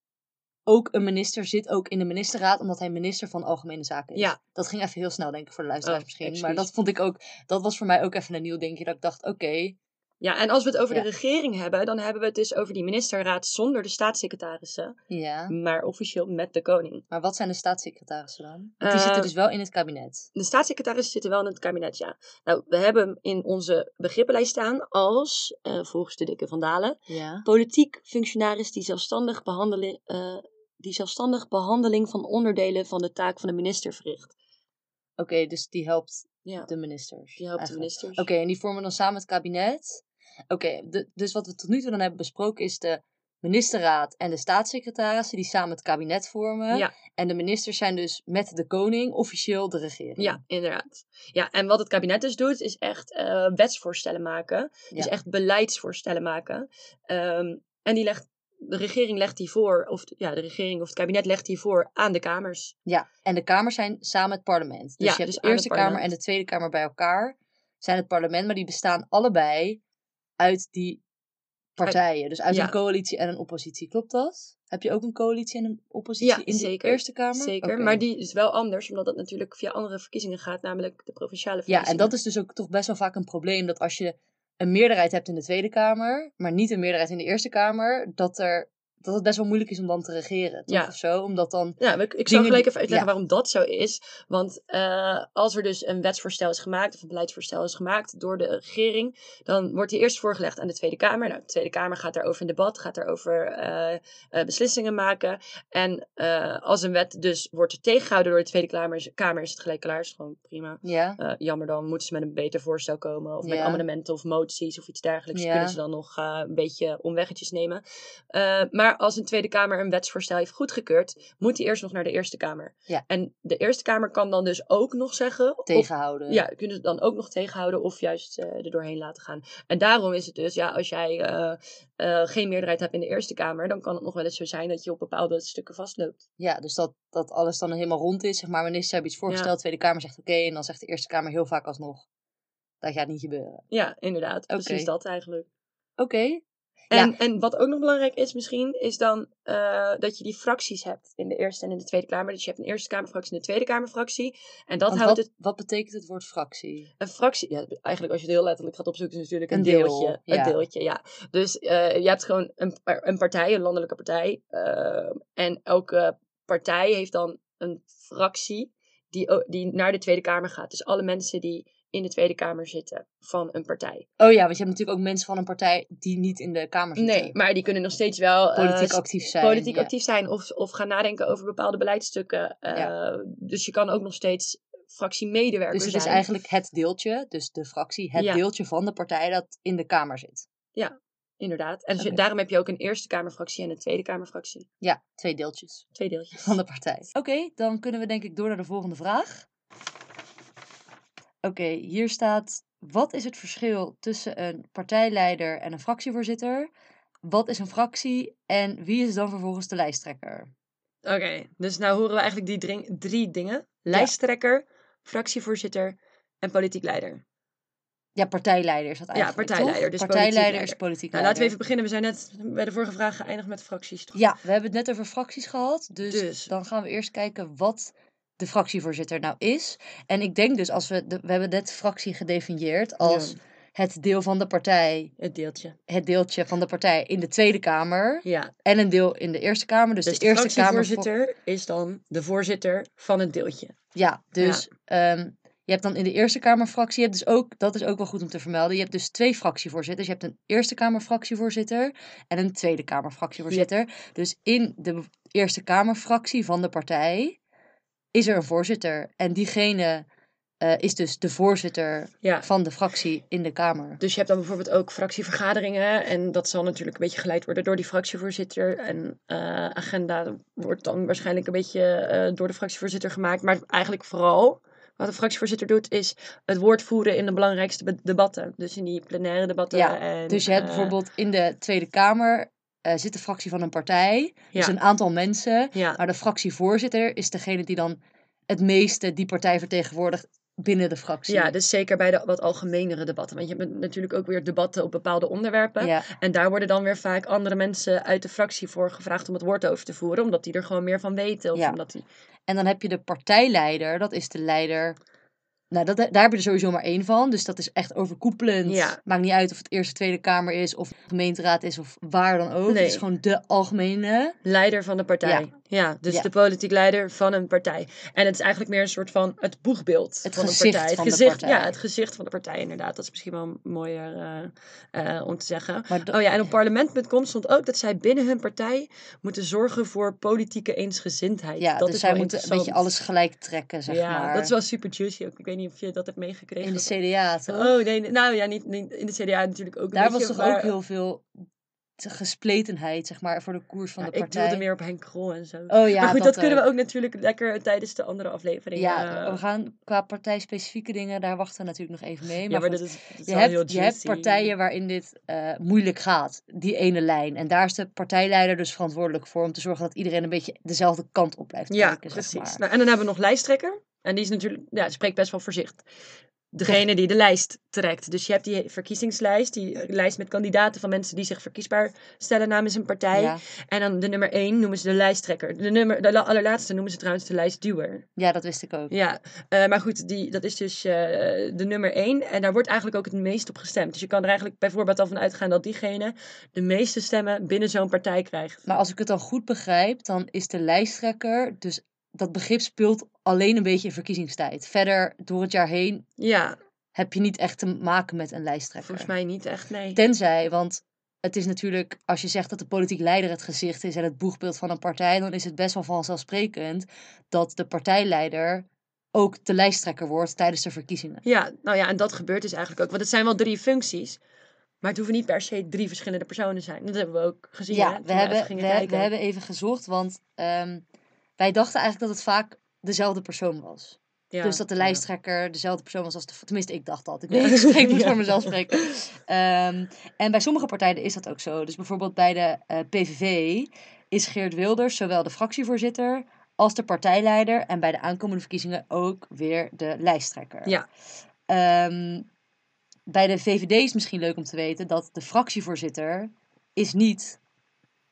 ook een minister, zit ook in de ministerraad, omdat hij minister van Algemene Zaken is. Ja. Dat ging even heel snel, denk ik, voor de luisteraars Oh, misschien. Maar dat vond ik ook, dat was voor mij ook even een nieuw dingetje, dat ik dacht, oké, Ja, en als we het over Ja. de regering hebben, dan hebben we het dus over die ministerraad zonder de staatssecretarissen. ja. Maar officieel met de koning. Maar wat zijn de staatssecretarissen dan? Want die Eh, zitten dus wel in het kabinet. De staatssecretarissen zitten wel in het kabinet, ja. Nou, we hebben hem in onze begrippenlijst staan als, eh, volgens de dikke Van Dalen, Ja. politiek functionaris die zelfstandig, behandeling, eh, die zelfstandig behandeling van onderdelen van de taak van de minister verricht. Oké, dus die helpt Ja, de ministers. die helpt de ministers. Oké, en die vormen dan samen het kabinet. Oké, dus wat we tot nu toe dan hebben besproken is de ministerraad en de staatssecretarissen die samen het kabinet vormen. Ja. En de ministers zijn dus met de koning officieel de regering. Ja, inderdaad. Ja, en wat het kabinet dus doet, is echt eh, wetsvoorstellen maken. Dus Ja. echt beleidsvoorstellen maken. Ehm, en die legt, de regering legt die voor, of ja, de regering of het kabinet legt die voor aan de kamers. Ja, en de kamers zijn samen het parlement. Dus Ja, je hebt dus de Eerste Kamer en de Tweede Kamer bij elkaar zijn het parlement, maar die bestaan allebei uit die partijen. Dus uit ja. een coalitie en een oppositie. Klopt dat? Heb je ook een coalitie en een oppositie Ja, in de. Eerste Kamer? Zeker, maar die is wel anders, omdat dat natuurlijk via andere verkiezingen gaat, namelijk de provinciale Ja, verkiezingen. en dat is dus ook toch best wel vaak een probleem. Dat als je een meerderheid hebt in de Tweede Kamer, maar niet een meerderheid in de Eerste Kamer, dat, er, dat het best wel moeilijk is om dan te regeren. Toch? Ja. Of zo? Omdat dan. Ja, ik zal dingen gelijk even uitleggen ja. waarom dat zo is. Want eh, als er dus een wetsvoorstel is gemaakt, of een beleidsvoorstel is gemaakt door de regering, dan wordt die eerst voorgelegd aan de Tweede Kamer. Nou, de Tweede Kamer gaat daarover in debat, gaat daarover eh, eh, beslissingen maken. En als een wet dus wordt tegengehouden door de Tweede Kamer, is, Kamer, is het gelijk klaar, is gewoon prima. Ja. Jammer dan, moeten ze met een beter voorstel komen. Of met amendementen of moties of iets dergelijks. Ja. Kunnen ze dan nog een beetje omweggetjes nemen. Eh, maar als een Tweede Kamer een wetsvoorstel heeft goedgekeurd, moet die eerst nog naar de Eerste Kamer. Ja. En de Eerste Kamer kan dan dus ook nog zeggen. of- Tegenhouden. ja, kunnen ze dan ook nog tegenhouden of juist eh, er doorheen laten gaan. En daarom is het dus, ja, als jij eh, eh, geen meerderheid hebt in de Eerste Kamer, dan kan het nog wel eens zo zijn dat je op bepaalde stukken vastloopt. Ja, dus dat, dat alles dan helemaal rond is. Zeg maar, ministers hebben iets voorgesteld, de Tweede Kamer zegt oké, en dan zegt de Eerste Kamer heel vaak alsnog. Dat gaat niet gebeuren. Ja, inderdaad. Oké. Precies dat eigenlijk. Oké. En, en wat ook nog belangrijk is misschien, is dan eh, dat je die fracties hebt in de Eerste en in de Tweede Kamer. Dus je hebt een Eerste Kamerfractie en een Tweede Kamerfractie. En dat Want houdt wat, het, wat betekent het woord fractie? een fractie, ja, eigenlijk als je het heel letterlijk gaat opzoeken, is het natuurlijk een, Een deel, deeltje. ja. Een deeltje, ja. Dus eh, je hebt gewoon een, een partij, een landelijke partij. eh, en elke partij heeft dan een fractie die, die naar de Tweede Kamer gaat. Dus alle mensen die in de Tweede Kamer zitten van een partij. Oh ja, want je hebt natuurlijk ook mensen van een partij die niet in de Kamer zitten. Nee, maar die kunnen nog steeds wel eh, Politiek actief zijn. politiek ja. actief zijn of, of gaan nadenken over bepaalde beleidsstukken. Eh, Ja. Dus je kan ook nog steeds fractiemedewerker Dus het zijn. is eigenlijk het deeltje, dus de fractie, het Ja. deeltje van de partij dat in de Kamer zit. Inderdaad. En daarom heb je ook een Eerste Kamerfractie en een Tweede Kamerfractie. Ja, twee deeltjes Twee deeltjes. van de partij. Oké, dan kunnen we denk ik door naar de volgende vraag. Oké, hier staat: wat is het verschil tussen een partijleider en een fractievoorzitter? Wat is een fractie en wie is dan vervolgens de lijsttrekker? Oké, dus nou horen we eigenlijk die drie dingen. Lijsttrekker, fractievoorzitter en politiek leider. Ja, partijleider is dat Ja, eigenlijk. partijleider, toch? dus partijleider is politiek Nou, leider. laten we even beginnen. We zijn net bij de vorige vraag geëindigd met fracties. toch? Ja, we hebben het net over fracties gehad. Dus, Dus. dan gaan we eerst kijken wat de fractievoorzitter nou is. En ik denk dus als we. De, we hebben net fractie gedefinieerd als Ja, het deel van de partij. het deeltje. Het deeltje van de partij in de Tweede Kamer. Ja, En een deel in de Eerste Kamer. Dus, dus de, Eerste Kamer. fractievoorzitter is dan de voorzitter van het deeltje. Ja, dus ehm, Je hebt dan in de Eerste Kamerfractie, je hebt dus ook, dat is ook wel goed om te vermelden, je hebt dus twee fractievoorzitters. Je hebt een Eerste Kamerfractievoorzitter en een Tweede Kamerfractievoorzitter. Dus in de Eerste Kamerfractie van de partij is er een voorzitter. En diegene eh, is dus de voorzitter Ja. van de fractie in de Kamer. Dus je hebt dan bijvoorbeeld ook fractievergaderingen. En dat zal natuurlijk een beetje geleid worden door die fractievoorzitter. En eh, agenda wordt dan waarschijnlijk een beetje eh, door de fractievoorzitter gemaakt. Maar eigenlijk vooral wat de fractievoorzitter doet, is het woord voeren in de belangrijkste be- debatten. Dus in die plenaire debatten. Ja, en, Dus je hebt bijvoorbeeld in de Tweede Kamer eh, zit de fractie van een partij. Dus een aantal mensen. Ja, Maar de fractievoorzitter is degene die dan het meeste die partij vertegenwoordigt binnen de fractie. ja, dus zeker bij de wat algemenere debatten. Want je hebt natuurlijk ook weer debatten op bepaalde onderwerpen. Ja, En daar worden dan weer vaak andere mensen uit de fractie voor gevraagd om het woord over te voeren. Omdat die er gewoon meer van weten. Of Ja. omdat die... En dan heb je de partijleider, dat is de leider. Nou, dat, daar heb je er sowieso maar één van. Dus dat is echt overkoepelend. Ja. Maakt niet uit of het Eerste Tweede Kamer is, of gemeenteraad is, of waar dan ook. Nee. Het is gewoon de algemene. Leider van de partij. Ja, dus Ja. de politiek leider van een partij. En het is eigenlijk meer een soort van het boegbeeld Het van een partij. van de gezicht, partij. Ja, het gezicht van de partij inderdaad. Dat is misschien wel mooier eh, eh, om te zeggen. Oh ja, en op parlement.com stond ook dat zij binnen hun partij moeten zorgen voor politieke eensgezindheid. ja, dat dus is zij moeten een beetje alles gelijk trekken, zeg ja, maar. dat is wel super juicy ook. Ik weet niet of je dat hebt meegekregen. In de CDA, toch? Oh nee, nou ja, niet, niet in de CDA natuurlijk ook een Daar was toch maar- ook heel veel gespletenheid, zeg maar, voor de koers van Ja, de ik partij. wilde meer op Henk Krol en zo. Oh ja, maar goed, dat, dat kunnen we ook. natuurlijk lekker tijdens de andere aflevering. Ja, eh, we gaan qua partijspecifieke dingen, daar wachten we natuurlijk nog even mee. Maar, ja, maar goed, dat is, dat je, hebt, je hebt juicy. partijen waarin dit eh, moeilijk gaat, die ene lijn. En daar is de partijleider dus verantwoordelijk voor om te zorgen dat iedereen een beetje dezelfde kant op blijft Ja, kijken. precies. Zeg maar. nou, en dan hebben we nog lijsttrekker. En die is natuurlijk, ja, spreekt best wel voor zich. Degene die de lijst trekt. Dus je hebt die verkiezingslijst, die lijst met kandidaten van mensen die zich verkiesbaar stellen namens een partij. Ja. En dan de nummer 1 noemen ze de lijsttrekker. De, nummer, de la- allerlaatste noemen ze trouwens de lijstduwer. ja, dat wist ik ook. Ja, eh, maar goed, die, dat is dus eh, de nummer 1. En daar wordt eigenlijk ook het meest op gestemd. Dus je kan er eigenlijk bijvoorbeeld al van uitgaan dat diegene de meeste stemmen binnen zo'n partij krijgt. Maar als ik het dan goed begrijp, dan is de lijsttrekker, dus dat begrip speelt alleen een beetje in verkiezingstijd. Verder, door het jaar heen, Ja, heb je niet echt te maken met een lijsttrekker. volgens mij niet echt, nee. Tenzij, want het is natuurlijk, als je zegt dat de politiek leider het gezicht is en het boegbeeld van een partij, dan is het best wel vanzelfsprekend dat de partijleider ook de lijsttrekker wordt tijdens de verkiezingen. Ja, nou ja, en dat gebeurt dus eigenlijk ook. Want het zijn wel drie functies. Maar het hoeven niet per se drie verschillende personen te zijn. Dat hebben we ook gezien. Ja, we hebben, we, we hebben even gezocht, want ehm, wij dachten eigenlijk dat het vaak dezelfde persoon was. Ja, dus dat de ja. lijsttrekker dezelfde persoon was als de... Tenminste, ik dacht dat. Ik, weet, ik spreek Ja. voor mezelf spreken. Ehm, en bij sommige partijen is dat ook zo. Dus bijvoorbeeld bij de eh, PVV is Geert Wilders zowel de fractievoorzitter als de partijleider. En bij de aankomende verkiezingen ook weer de lijsttrekker. Ja. Ehm, bij de VVD is misschien leuk om te weten dat de fractievoorzitter is niet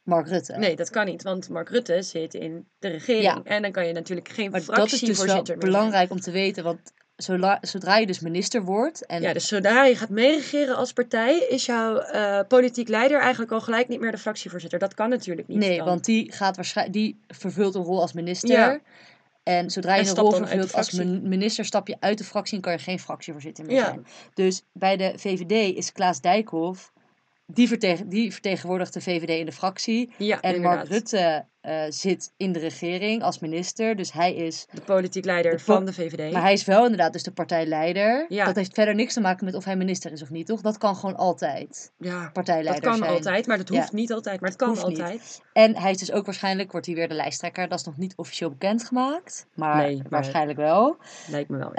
Mark Rutte. Nee, dat kan niet. Want Mark Rutte zit in de regering. Ja. En dan kan je natuurlijk geen maar dat is dus wel fractievoorzitter belangrijk om te weten. Want zodra je dus minister wordt en Ja, dus zodra je gaat meeregeren als partij, is jouw eh, politiek leider eigenlijk al gelijk niet meer de fractievoorzitter. Dat kan natuurlijk niet. Nee, dan. want die, gaat waarschijnlijk, die vervult een rol als minister. Ja. En zodra En je een rol vervult als minister, stap je uit de fractie en kan je geen fractievoorzitter meer Ja. zijn. Dus bij de VVD is Klaas Dijkhoff, die, vertegen, die vertegenwoordigt de VVD in de fractie. ja, En inderdaad. Mark Rutte eh, zit in de regering als minister. Dus hij is. De politiek leider De po- van de VVD. Maar hij is wel inderdaad dus de partijleider. Ja. Dat heeft verder niks te maken met of hij minister is of niet, toch? Dat kan gewoon altijd ja, dat partijleider kan zijn. altijd, maar dat hoeft Ja. niet altijd. Maar het kan niet. altijd. En hij is dus ook waarschijnlijk, wordt hij weer de lijsttrekker. Dat is nog niet officieel bekendgemaakt. Maar Nee, maar- waarschijnlijk wel. Lijkt me wel.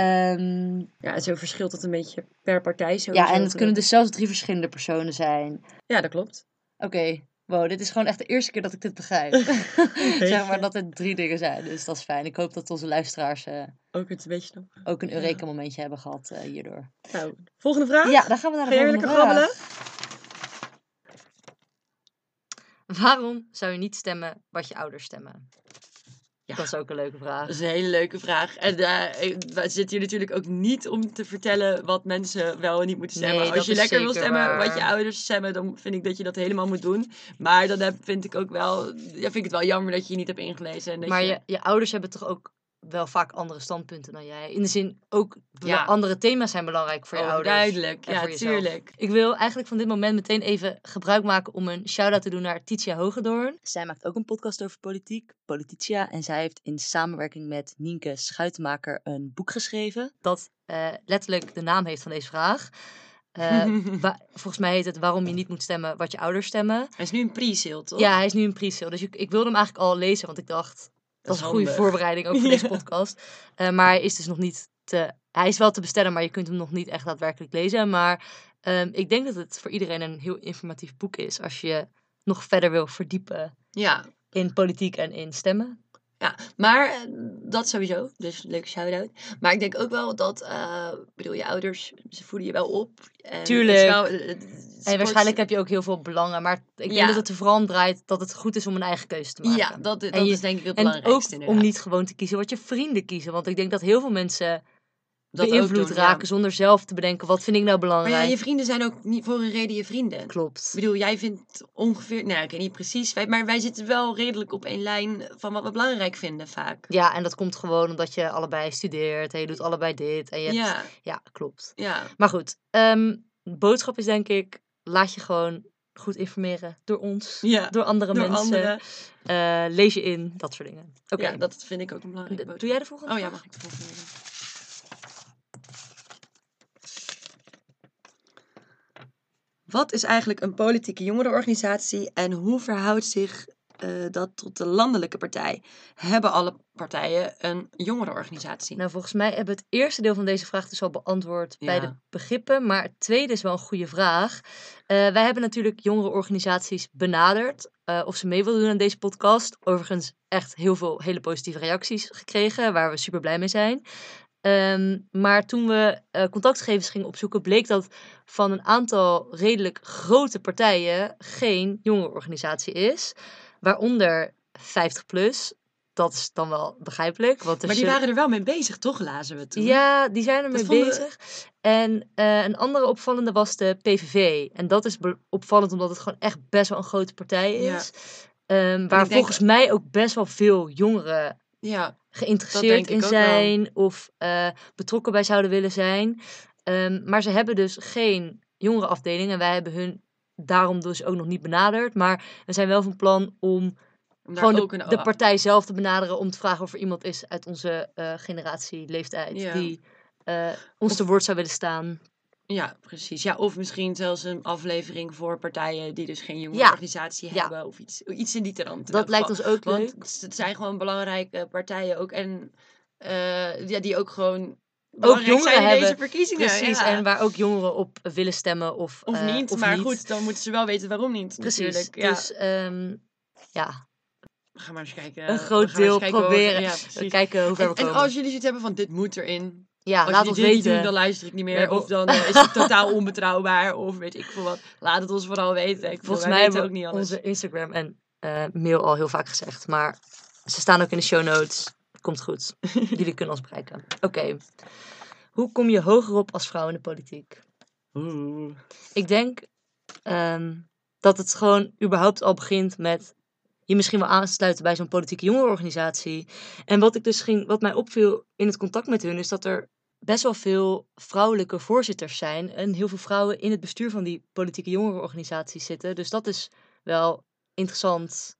Ja, en zo verschilt het een beetje per partij. Sowieso, ja, en het kunnen dus zelfs drie verschillende personen zijn. Ja, dat klopt. Oké, wow, dit is gewoon echt de eerste keer dat ik dit begrijp. zeg maar dat het drie dingen zijn, dus dat is fijn. Ik hoop dat onze luisteraars eh, Ook het een beetje nog. ook een Eureka-momentje hebben gehad eh, hierdoor. Nou, volgende vraag? Ja, dan gaan we naar de volgende vraag. grabbelen? Waarom zou je niet stemmen wat je ouders stemmen? Ja. Dat is ook een leuke vraag. Dat is een hele leuke vraag. En eh, we zitten hier natuurlijk ook niet om te vertellen wat mensen wel en niet moeten stemmen. Nee, Als je lekker wil stemmen waar. wat je ouders stemmen, dan vind ik dat je dat helemaal moet doen. Maar dan heb, vind ik ook wel, ja, vind ik het wel jammer dat je je niet hebt ingelezen. En dat Maar je, je, je ouders hebben toch ook wel vaak andere standpunten dan jij. In de zin, ook Ja. andere thema's zijn belangrijk voor je ouders. Duidelijk, en ja, voor jezelf. tuurlijk. Ik wil eigenlijk van dit moment meteen even gebruik maken om een shout-out te doen naar Titia Hogedoorn. Zij maakt ook een podcast over politiek, Polititia. En zij heeft in samenwerking met Nienke Schuitenmaker een boek geschreven. Dat eh, letterlijk de naam heeft van deze vraag. Eh, volgens mij heet het Waarom je niet moet stemmen wat je ouders stemmen. Hij is nu een pre-sale, toch? Ja, hij is nu in pre-sale. Dus ik, ik wilde hem eigenlijk al lezen, want ik dacht... Dat is een goede voorbereiding ook voor deze podcast. Eh, maar hij is dus nog niet te... Hij is wel te bestellen, maar je kunt hem nog niet echt daadwerkelijk lezen. Maar ehm, ik denk dat het voor iedereen een heel informatief boek is. Als je je nog verder wil verdiepen Ja, in politiek en in stemmen. Ja, maar eh, dat sowieso. Dus leuke shout-out. Maar ik denk ook wel dat, eh, bedoel, je ouders, ze voeden je wel op. En het Tuurlijk. wel, eh, het En sport- waarschijnlijk heb je ook heel veel belangen. Maar ik denk Ja. dat het er vooral om draait dat het goed is om een eigen keuze te maken. Ja, dat, dat En je- is denk ik het en ook belangrijkste om niet gewoon te kiezen wat je vrienden kiezen. Want ik denk dat heel veel mensen Dat beïnvloed doen, raken ja. zonder zelf te bedenken wat vind ik nou Maar belangrijk. ja, je vrienden zijn ook niet voor een reden je vrienden. Ik Klopt. bedoel, jij vindt ongeveer, nou ik weet niet precies, wij, maar wij zitten wel redelijk op één lijn van wat we belangrijk vinden vaak. Ja, en dat komt gewoon omdat je allebei studeert en je doet allebei dit. En je hebt... ja. Ja, klopt. ja. Maar goed, ehm, boodschap is denk ik, laat je gewoon goed informeren door ons, Ja, door andere door mensen. anderen. Eh, lees je in, dat soort dingen. Oké, Ja, dat vind ik ook een boodschap. doe jij de volgende Oh ja, mag ik de volgende Wat is eigenlijk een politieke jongerenorganisatie en hoe verhoudt zich eh, dat tot de landelijke partij? Hebben alle partijen een jongerenorganisatie? Nou, volgens mij hebben we het eerste deel van deze vraag dus al beantwoord bij de begrippen. Maar het tweede is wel een goede vraag. Eh, wij hebben natuurlijk jongerenorganisaties benaderd. eh, of ze mee wilden doen aan deze podcast. Overigens echt heel veel hele positieve reacties gekregen. Waar we super blij mee zijn. Ehm, maar toen we eh, contactgegevens gingen opzoeken, bleek dat van een aantal redelijk grote partijen geen jongerenorganisatie is. Waaronder 50 plus. Dat is dan wel begrijpelijk. Want er maar die zullen- waren er wel mee bezig, toch? Lazen we toen. ja, die zijn ermee Dat vonden we- bezig. En eh, een andere opvallende was de PVV. En dat is opvallend omdat het gewoon echt best wel een grote partij Ja. is. Ehm, waar denk- volgens mij ook best wel veel jongeren Ja, geïnteresseerd in wel. zijn of eh, betrokken bij zouden willen zijn. Ehm, maar ze hebben dus geen jongerenafdeling en wij hebben hun daarom dus ook nog niet benaderd. Maar we zijn wel van plan om gewoon de, een de partij zelf te benaderen om te vragen of er iemand is uit onze eh, generatie, leeftijd, Ja. die eh, ons te woord zou willen staan. Ja, precies. Ja, of misschien zelfs een aflevering voor partijen die dus geen Ja. jongerenorganisatie Ja. hebben. Of iets, iets in die trant. Dat lijkt ons ook Want leuk. het zijn gewoon belangrijke partijen ook. En eh, ja, die ook gewoon belangrijk jongeren zijn in deze hebben. verkiezingen. Precies, ja. en waar ook jongeren op willen stemmen of, Of eh, niet, of maar niet. goed, dan moeten ze wel weten waarom niet. Precies, Natuurlijk. Ja. dus ehm, ja, We gaan maar eens kijken. een groot deel kijken hoe- proberen. Ja, precies. kijken hoe ver En, we en komen. als jullie zoiets hebben van dit moet erin. Ja, Als laat ons weten. doen, dan luister ik niet meer. Of dan eh, is het totaal onbetrouwbaar. Of weet ik veel wat. Laat het ons vooral weten. Ik Volgens mij hebben ook niet alles. onze Instagram en eh, mail al heel vaak gezegd. Maar ze staan ook in de show notes. Komt goed. Jullie kunnen ons bereiken. Oké. Hoe kom je hoger op als vrouw in de politiek? Oeh. Ik denk ehm, dat het gewoon überhaupt al begint met je misschien wel aansluiten bij zo'n politieke jongerenorganisatie. En wat ik dus ging, wat mij opviel in het contact met hun, is dat er best wel veel vrouwelijke voorzitters zijn. En heel veel vrouwen in het bestuur van die politieke jongerenorganisaties zitten. Dus dat is wel interessant.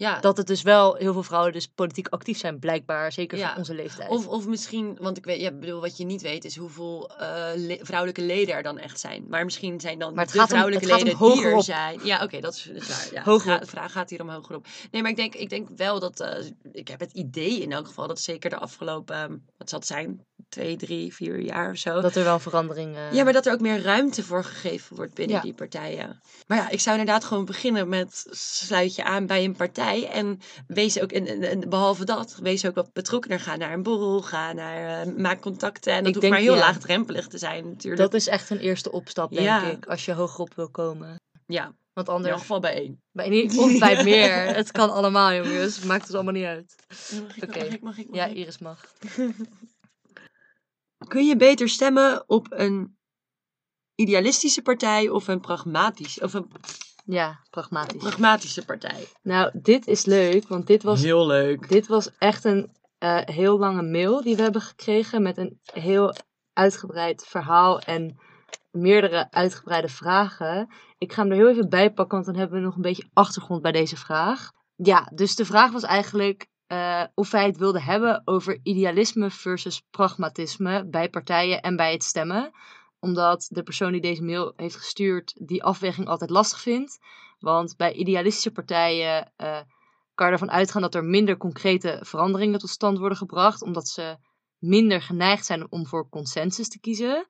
Ja, Dat het dus wel heel veel vrouwen dus politiek actief zijn, blijkbaar. Zeker Ja. van onze leeftijd. Of, of misschien, want ik weet, ja, bedoel, wat je niet weet is hoeveel eh, le- vrouwelijke leden er dan echt zijn. Maar misschien zijn dan Maar het de gaat om- vrouwelijke het gaat leden die er hogerop. zijn. Ja, oké, dat is, dat is waar. Ja, Hogerop. de vraag gaat hier om hogerop. Nee, maar ik denk, ik denk wel dat, eh, ik heb het idee in elk geval, dat zeker de afgelopen, wat zal het zijn, twee, drie, vier jaar of zo. dat er wel verandering... eh, Ja, maar dat er ook meer ruimte voor gegeven wordt binnen Ja. die partijen. Maar ja, ik zou inderdaad gewoon beginnen met sluit je aan bij een partij. En wees ook, en, en, en behalve dat, wees ook wat betrokkener. Ga naar een borrel, ga naar, eh, maak contacten. En dat Ik hoeft denk, maar heel ja. laagdrempelig te zijn natuurlijk. Dat is echt een eerste opstap, denk Ja. ik. Als je hogerop wil komen. Ja, Want in anders elk geval bij één. Bij niet, of bij meer. Het kan allemaal, jongens. Maakt het allemaal niet uit. Oké. Ja? Iris mag. Kun je beter stemmen op een idealistische partij of een, pragmatisch, of een Ja, pragmatisch. pragmatische partij? Nou, dit is leuk, want dit was, Heel leuk. dit was echt een eh, heel lange mail die we hebben gekregen met een heel uitgebreid verhaal en meerdere uitgebreide vragen. Ik ga hem er heel even bij pakken, want dan hebben we nog een beetje achtergrond bij deze vraag. Ja, dus de vraag was eigenlijk eh, of wij het wilden hebben over idealisme versus pragmatisme bij partijen en bij het stemmen. Omdat de persoon die deze mail heeft gestuurd die afweging altijd lastig vindt. Want bij idealistische partijen uh, kan je ervan uitgaan dat er minder concrete veranderingen tot stand worden gebracht, omdat ze minder geneigd zijn om voor consensus te kiezen.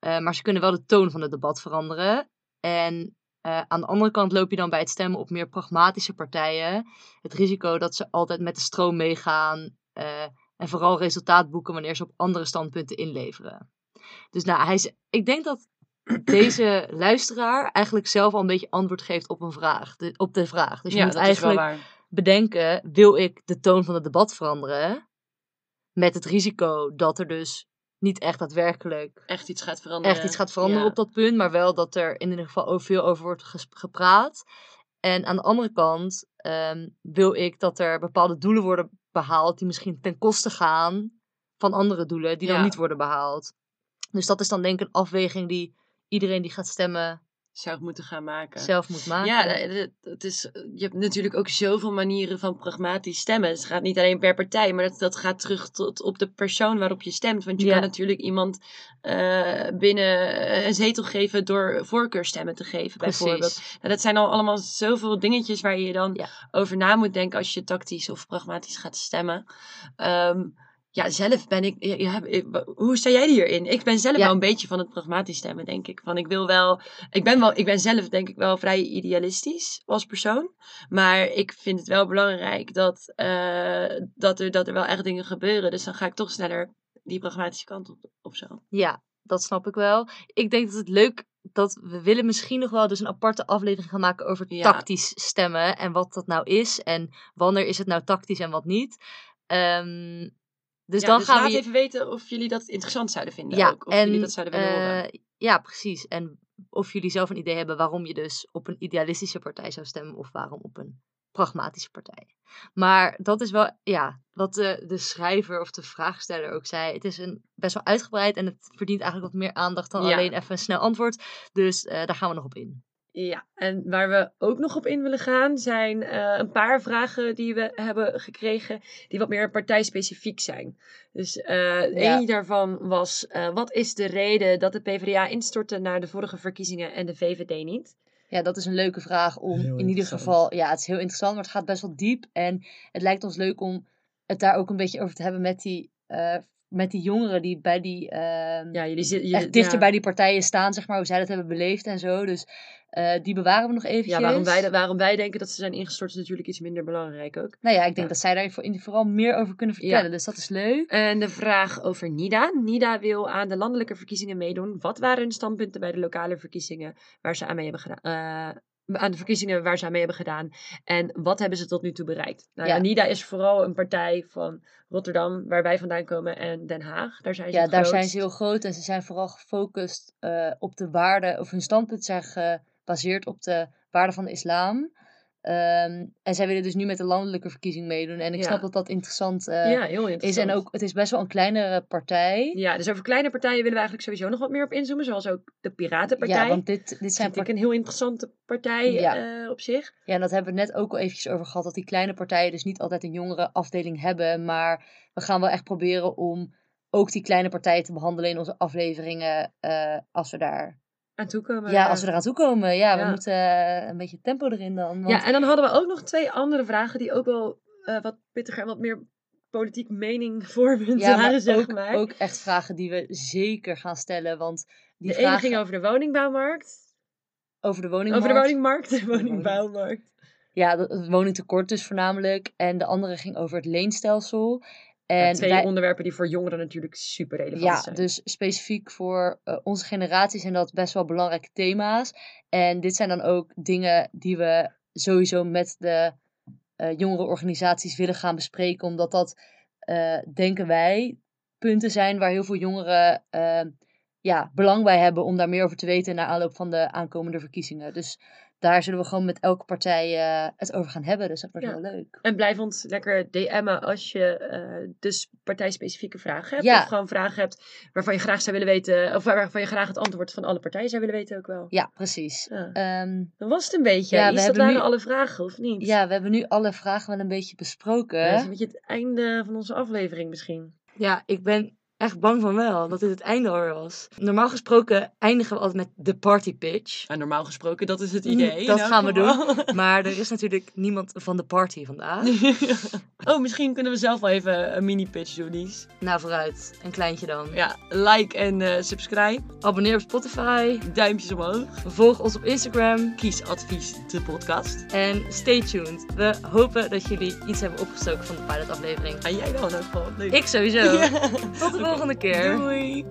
Uh, maar ze kunnen wel de toon van het debat veranderen. En uh, aan de andere kant loop je dan bij het stemmen op meer pragmatische partijen het risico dat ze altijd met de stroom meegaan en vooral resultaat boeken wanneer ze op andere standpunten inleveren. Dus nou, hij is, ik denk dat deze luisteraar eigenlijk zelf al een beetje antwoord geeft op een vraag, de, op de vraag. Dus je Ja, moet eigenlijk bedenken, wil ik de toon van het debat veranderen? Met het risico dat er dus niet echt daadwerkelijk Echt iets gaat veranderen. echt iets gaat veranderen Ja. op dat punt, maar wel dat er in ieder geval veel over wordt gepraat. En aan de andere kant ehm, wil ik dat er bepaalde doelen worden behaald die misschien ten koste gaan van andere doelen die dan niet worden behaald. Dus dat is dan denk ik een afweging die iedereen die gaat stemmen Zou moeten gaan maken. zelf moet maken. Ja, eh, het- is, je hebt natuurlijk ook zoveel manieren van pragmatisch stemmen. Het gaat niet alleen per partij, maar dat, dat gaat terug tot op de persoon waarop je stemt. Want je Ja. kan natuurlijk iemand eh, binnen een zetel geven door voorkeurstemmen te geven, bijvoorbeeld. Nou, dat zijn al allemaal zoveel dingetjes waar je dan Ja. over na moet denken als je tactisch of pragmatisch gaat stemmen. Ehm, ja, zelf ben ik. Ja, hoe sta jij hierin? Ik ben zelf Ja. wel een beetje van het pragmatisch stemmen, denk ik. Van ik wil wel. Ik ben, wel, ik ben zelf, denk ik, wel vrij idealistisch als persoon. Maar ik vind het wel belangrijk dat, eh, dat, er, dat er wel echt dingen gebeuren. Dus dan ga ik toch sneller die pragmatische kant op of zo. Ja, dat snap ik wel. Ik denk dat het leuk dat we willen misschien nog wel dus een aparte aflevering gaan maken over Ja. tactisch stemmen en wat dat nou is en wanneer is het nou tactisch en wat niet. Ehm, dus Ja, dan dus gaan laat we. even weten of jullie dat interessant zouden vinden. ja, ook, of en jullie dat zouden willen horen. eh, ja, precies. En of jullie zelf een idee hebben waarom je dus op een idealistische partij zou stemmen of waarom op een pragmatische partij. Maar dat is wel, ja, wat de, de schrijver of de vraagsteller ook zei. Het is een, best wel uitgebreid en het verdient eigenlijk wat meer aandacht dan Ja. alleen even een snel antwoord. Dus eh, daar gaan we nog op in. Ja, en waar we ook nog op in willen gaan zijn eh, een paar vragen die we hebben gekregen die wat meer partijspecifiek zijn. Dus eh Ja. één daarvan was, eh, wat is de reden dat de PvdA instortte naar de vorige verkiezingen en de VVD niet? Ja, dat is een leuke vraag om Heel in ieder geval. Ja, het is heel interessant, maar het gaat best wel diep. En het lijkt ons leuk om het daar ook een beetje over te hebben met die, eh, met die jongeren die bij die. ehm, Ja, jullie zitten... echt dichter bij die partijen staan, zeg maar, hoe zij dat hebben beleefd en zo. Dus eh, die bewaren we nog eventjes. Ja, waarom wij, waarom wij denken dat ze zijn ingestort is natuurlijk iets minder belangrijk ook. Nou ja, ik denk Ja. dat zij daar vooral meer over kunnen vertellen. Dus dat is leuk. En de vraag over Nida. Nida wil aan de landelijke verkiezingen meedoen. Wat waren hun standpunten bij de lokale verkiezingen waar ze aan mee hebben gedaan? eh, aan de verkiezingen waar ze aan mee hebben gedaan. En wat hebben ze tot nu toe bereikt? Nou, ja. Ja. Nida is vooral een partij van Rotterdam, waar wij vandaan komen, en Den Haag. Daar zijn ze Ja, daar zijn ze heel groot en ze zijn vooral gefocust eh, op de waarden, of hun standpunt zijn gebaseerd op de waarden van de islam. Ehm, en zij willen dus nu met de landelijke verkiezing meedoen. En ik Ja. snap dat dat interessant eh, Ja, heel is. interessant. En ook, het is best wel een kleinere partij. Ja, dus over kleine partijen willen we eigenlijk sowieso nog wat meer op inzoomen. Zoals ook de Piratenpartij. Ja, want dit, dit zijn Vind ik een heel interessante partij Ja. eh, op zich. Ja, en dat hebben we net ook al eventjes over gehad. Dat die kleine partijen dus niet altijd een jongere afdeling hebben. Maar we gaan wel echt proberen om ook die kleine partijen te behandelen in onze afleveringen. eh, als we daar, Aan toekomen. ja, als we eraan toe komen. Ja, we Ja. moeten eh, een beetje tempo erin dan. Want, Ja, en dan hadden we ook nog twee andere vragen die ook wel eh, wat pittiger en wat meer politiek meningvormend ja, maar waren, zeg ook, maar. ook echt vragen die we zeker gaan stellen. Want die de ene ging over de woningbouwmarkt. over de woningmarkt. Over de woningmarkt, de woning- woningbouwmarkt. Ja, het woningtekort dus voornamelijk. En de andere ging over het leenstelsel. En Ja, twee wij- onderwerpen die voor jongeren natuurlijk super relevant Ja, zijn. dus specifiek voor eh, onze generatie zijn dat best wel belangrijke thema's. En dit zijn dan ook dingen die we sowieso met de eh jongere organisaties willen gaan bespreken. Omdat dat, eh, denken wij, punten zijn waar heel veel jongeren ja, belang bij hebben om daar meer over te weten naar aanloop van de aankomende verkiezingen. Dus daar zullen we gewoon met elke partij eh, het over gaan hebben. Dus dat wordt Ja. heel leuk. En blijf ons lekker DM'en als je eh, dus partijspecifieke vragen hebt. Ja. Of gewoon vragen hebt waarvan je graag zou willen weten. Of waarvan je graag het antwoord van alle partijen zou willen weten ook wel. Ja, precies. Ja. Ehm, Dan was het een beetje. Ja, we dat waren nu- alle vragen, of niet? ja, we hebben nu alle vragen wel een beetje besproken. Ja, dat is een beetje het einde van onze aflevering misschien. Ja, ik ben echt bang van wel dat dit het einde alweer was. Normaal gesproken eindigen we altijd met de party pitch. En normaal gesproken, dat is het Mm, idee. dat gaan we geval. Maar er is natuurlijk niemand van de party vandaag. oh, misschien kunnen we zelf wel even een mini-pitch doen, Lies. Nou, vooruit. Een kleintje dan. Ja, like en eh, subscribe. Abonneer op Spotify. Duimpjes omhoog. Volg ons op Instagram. Kies advies de podcast. En stay tuned. We hopen dat jullie iets hebben opgestoken van de pilotaflevering. En jij wel, ook gewoon leuk. Ik sowieso. Ja. Tot de volgende keer. Doei.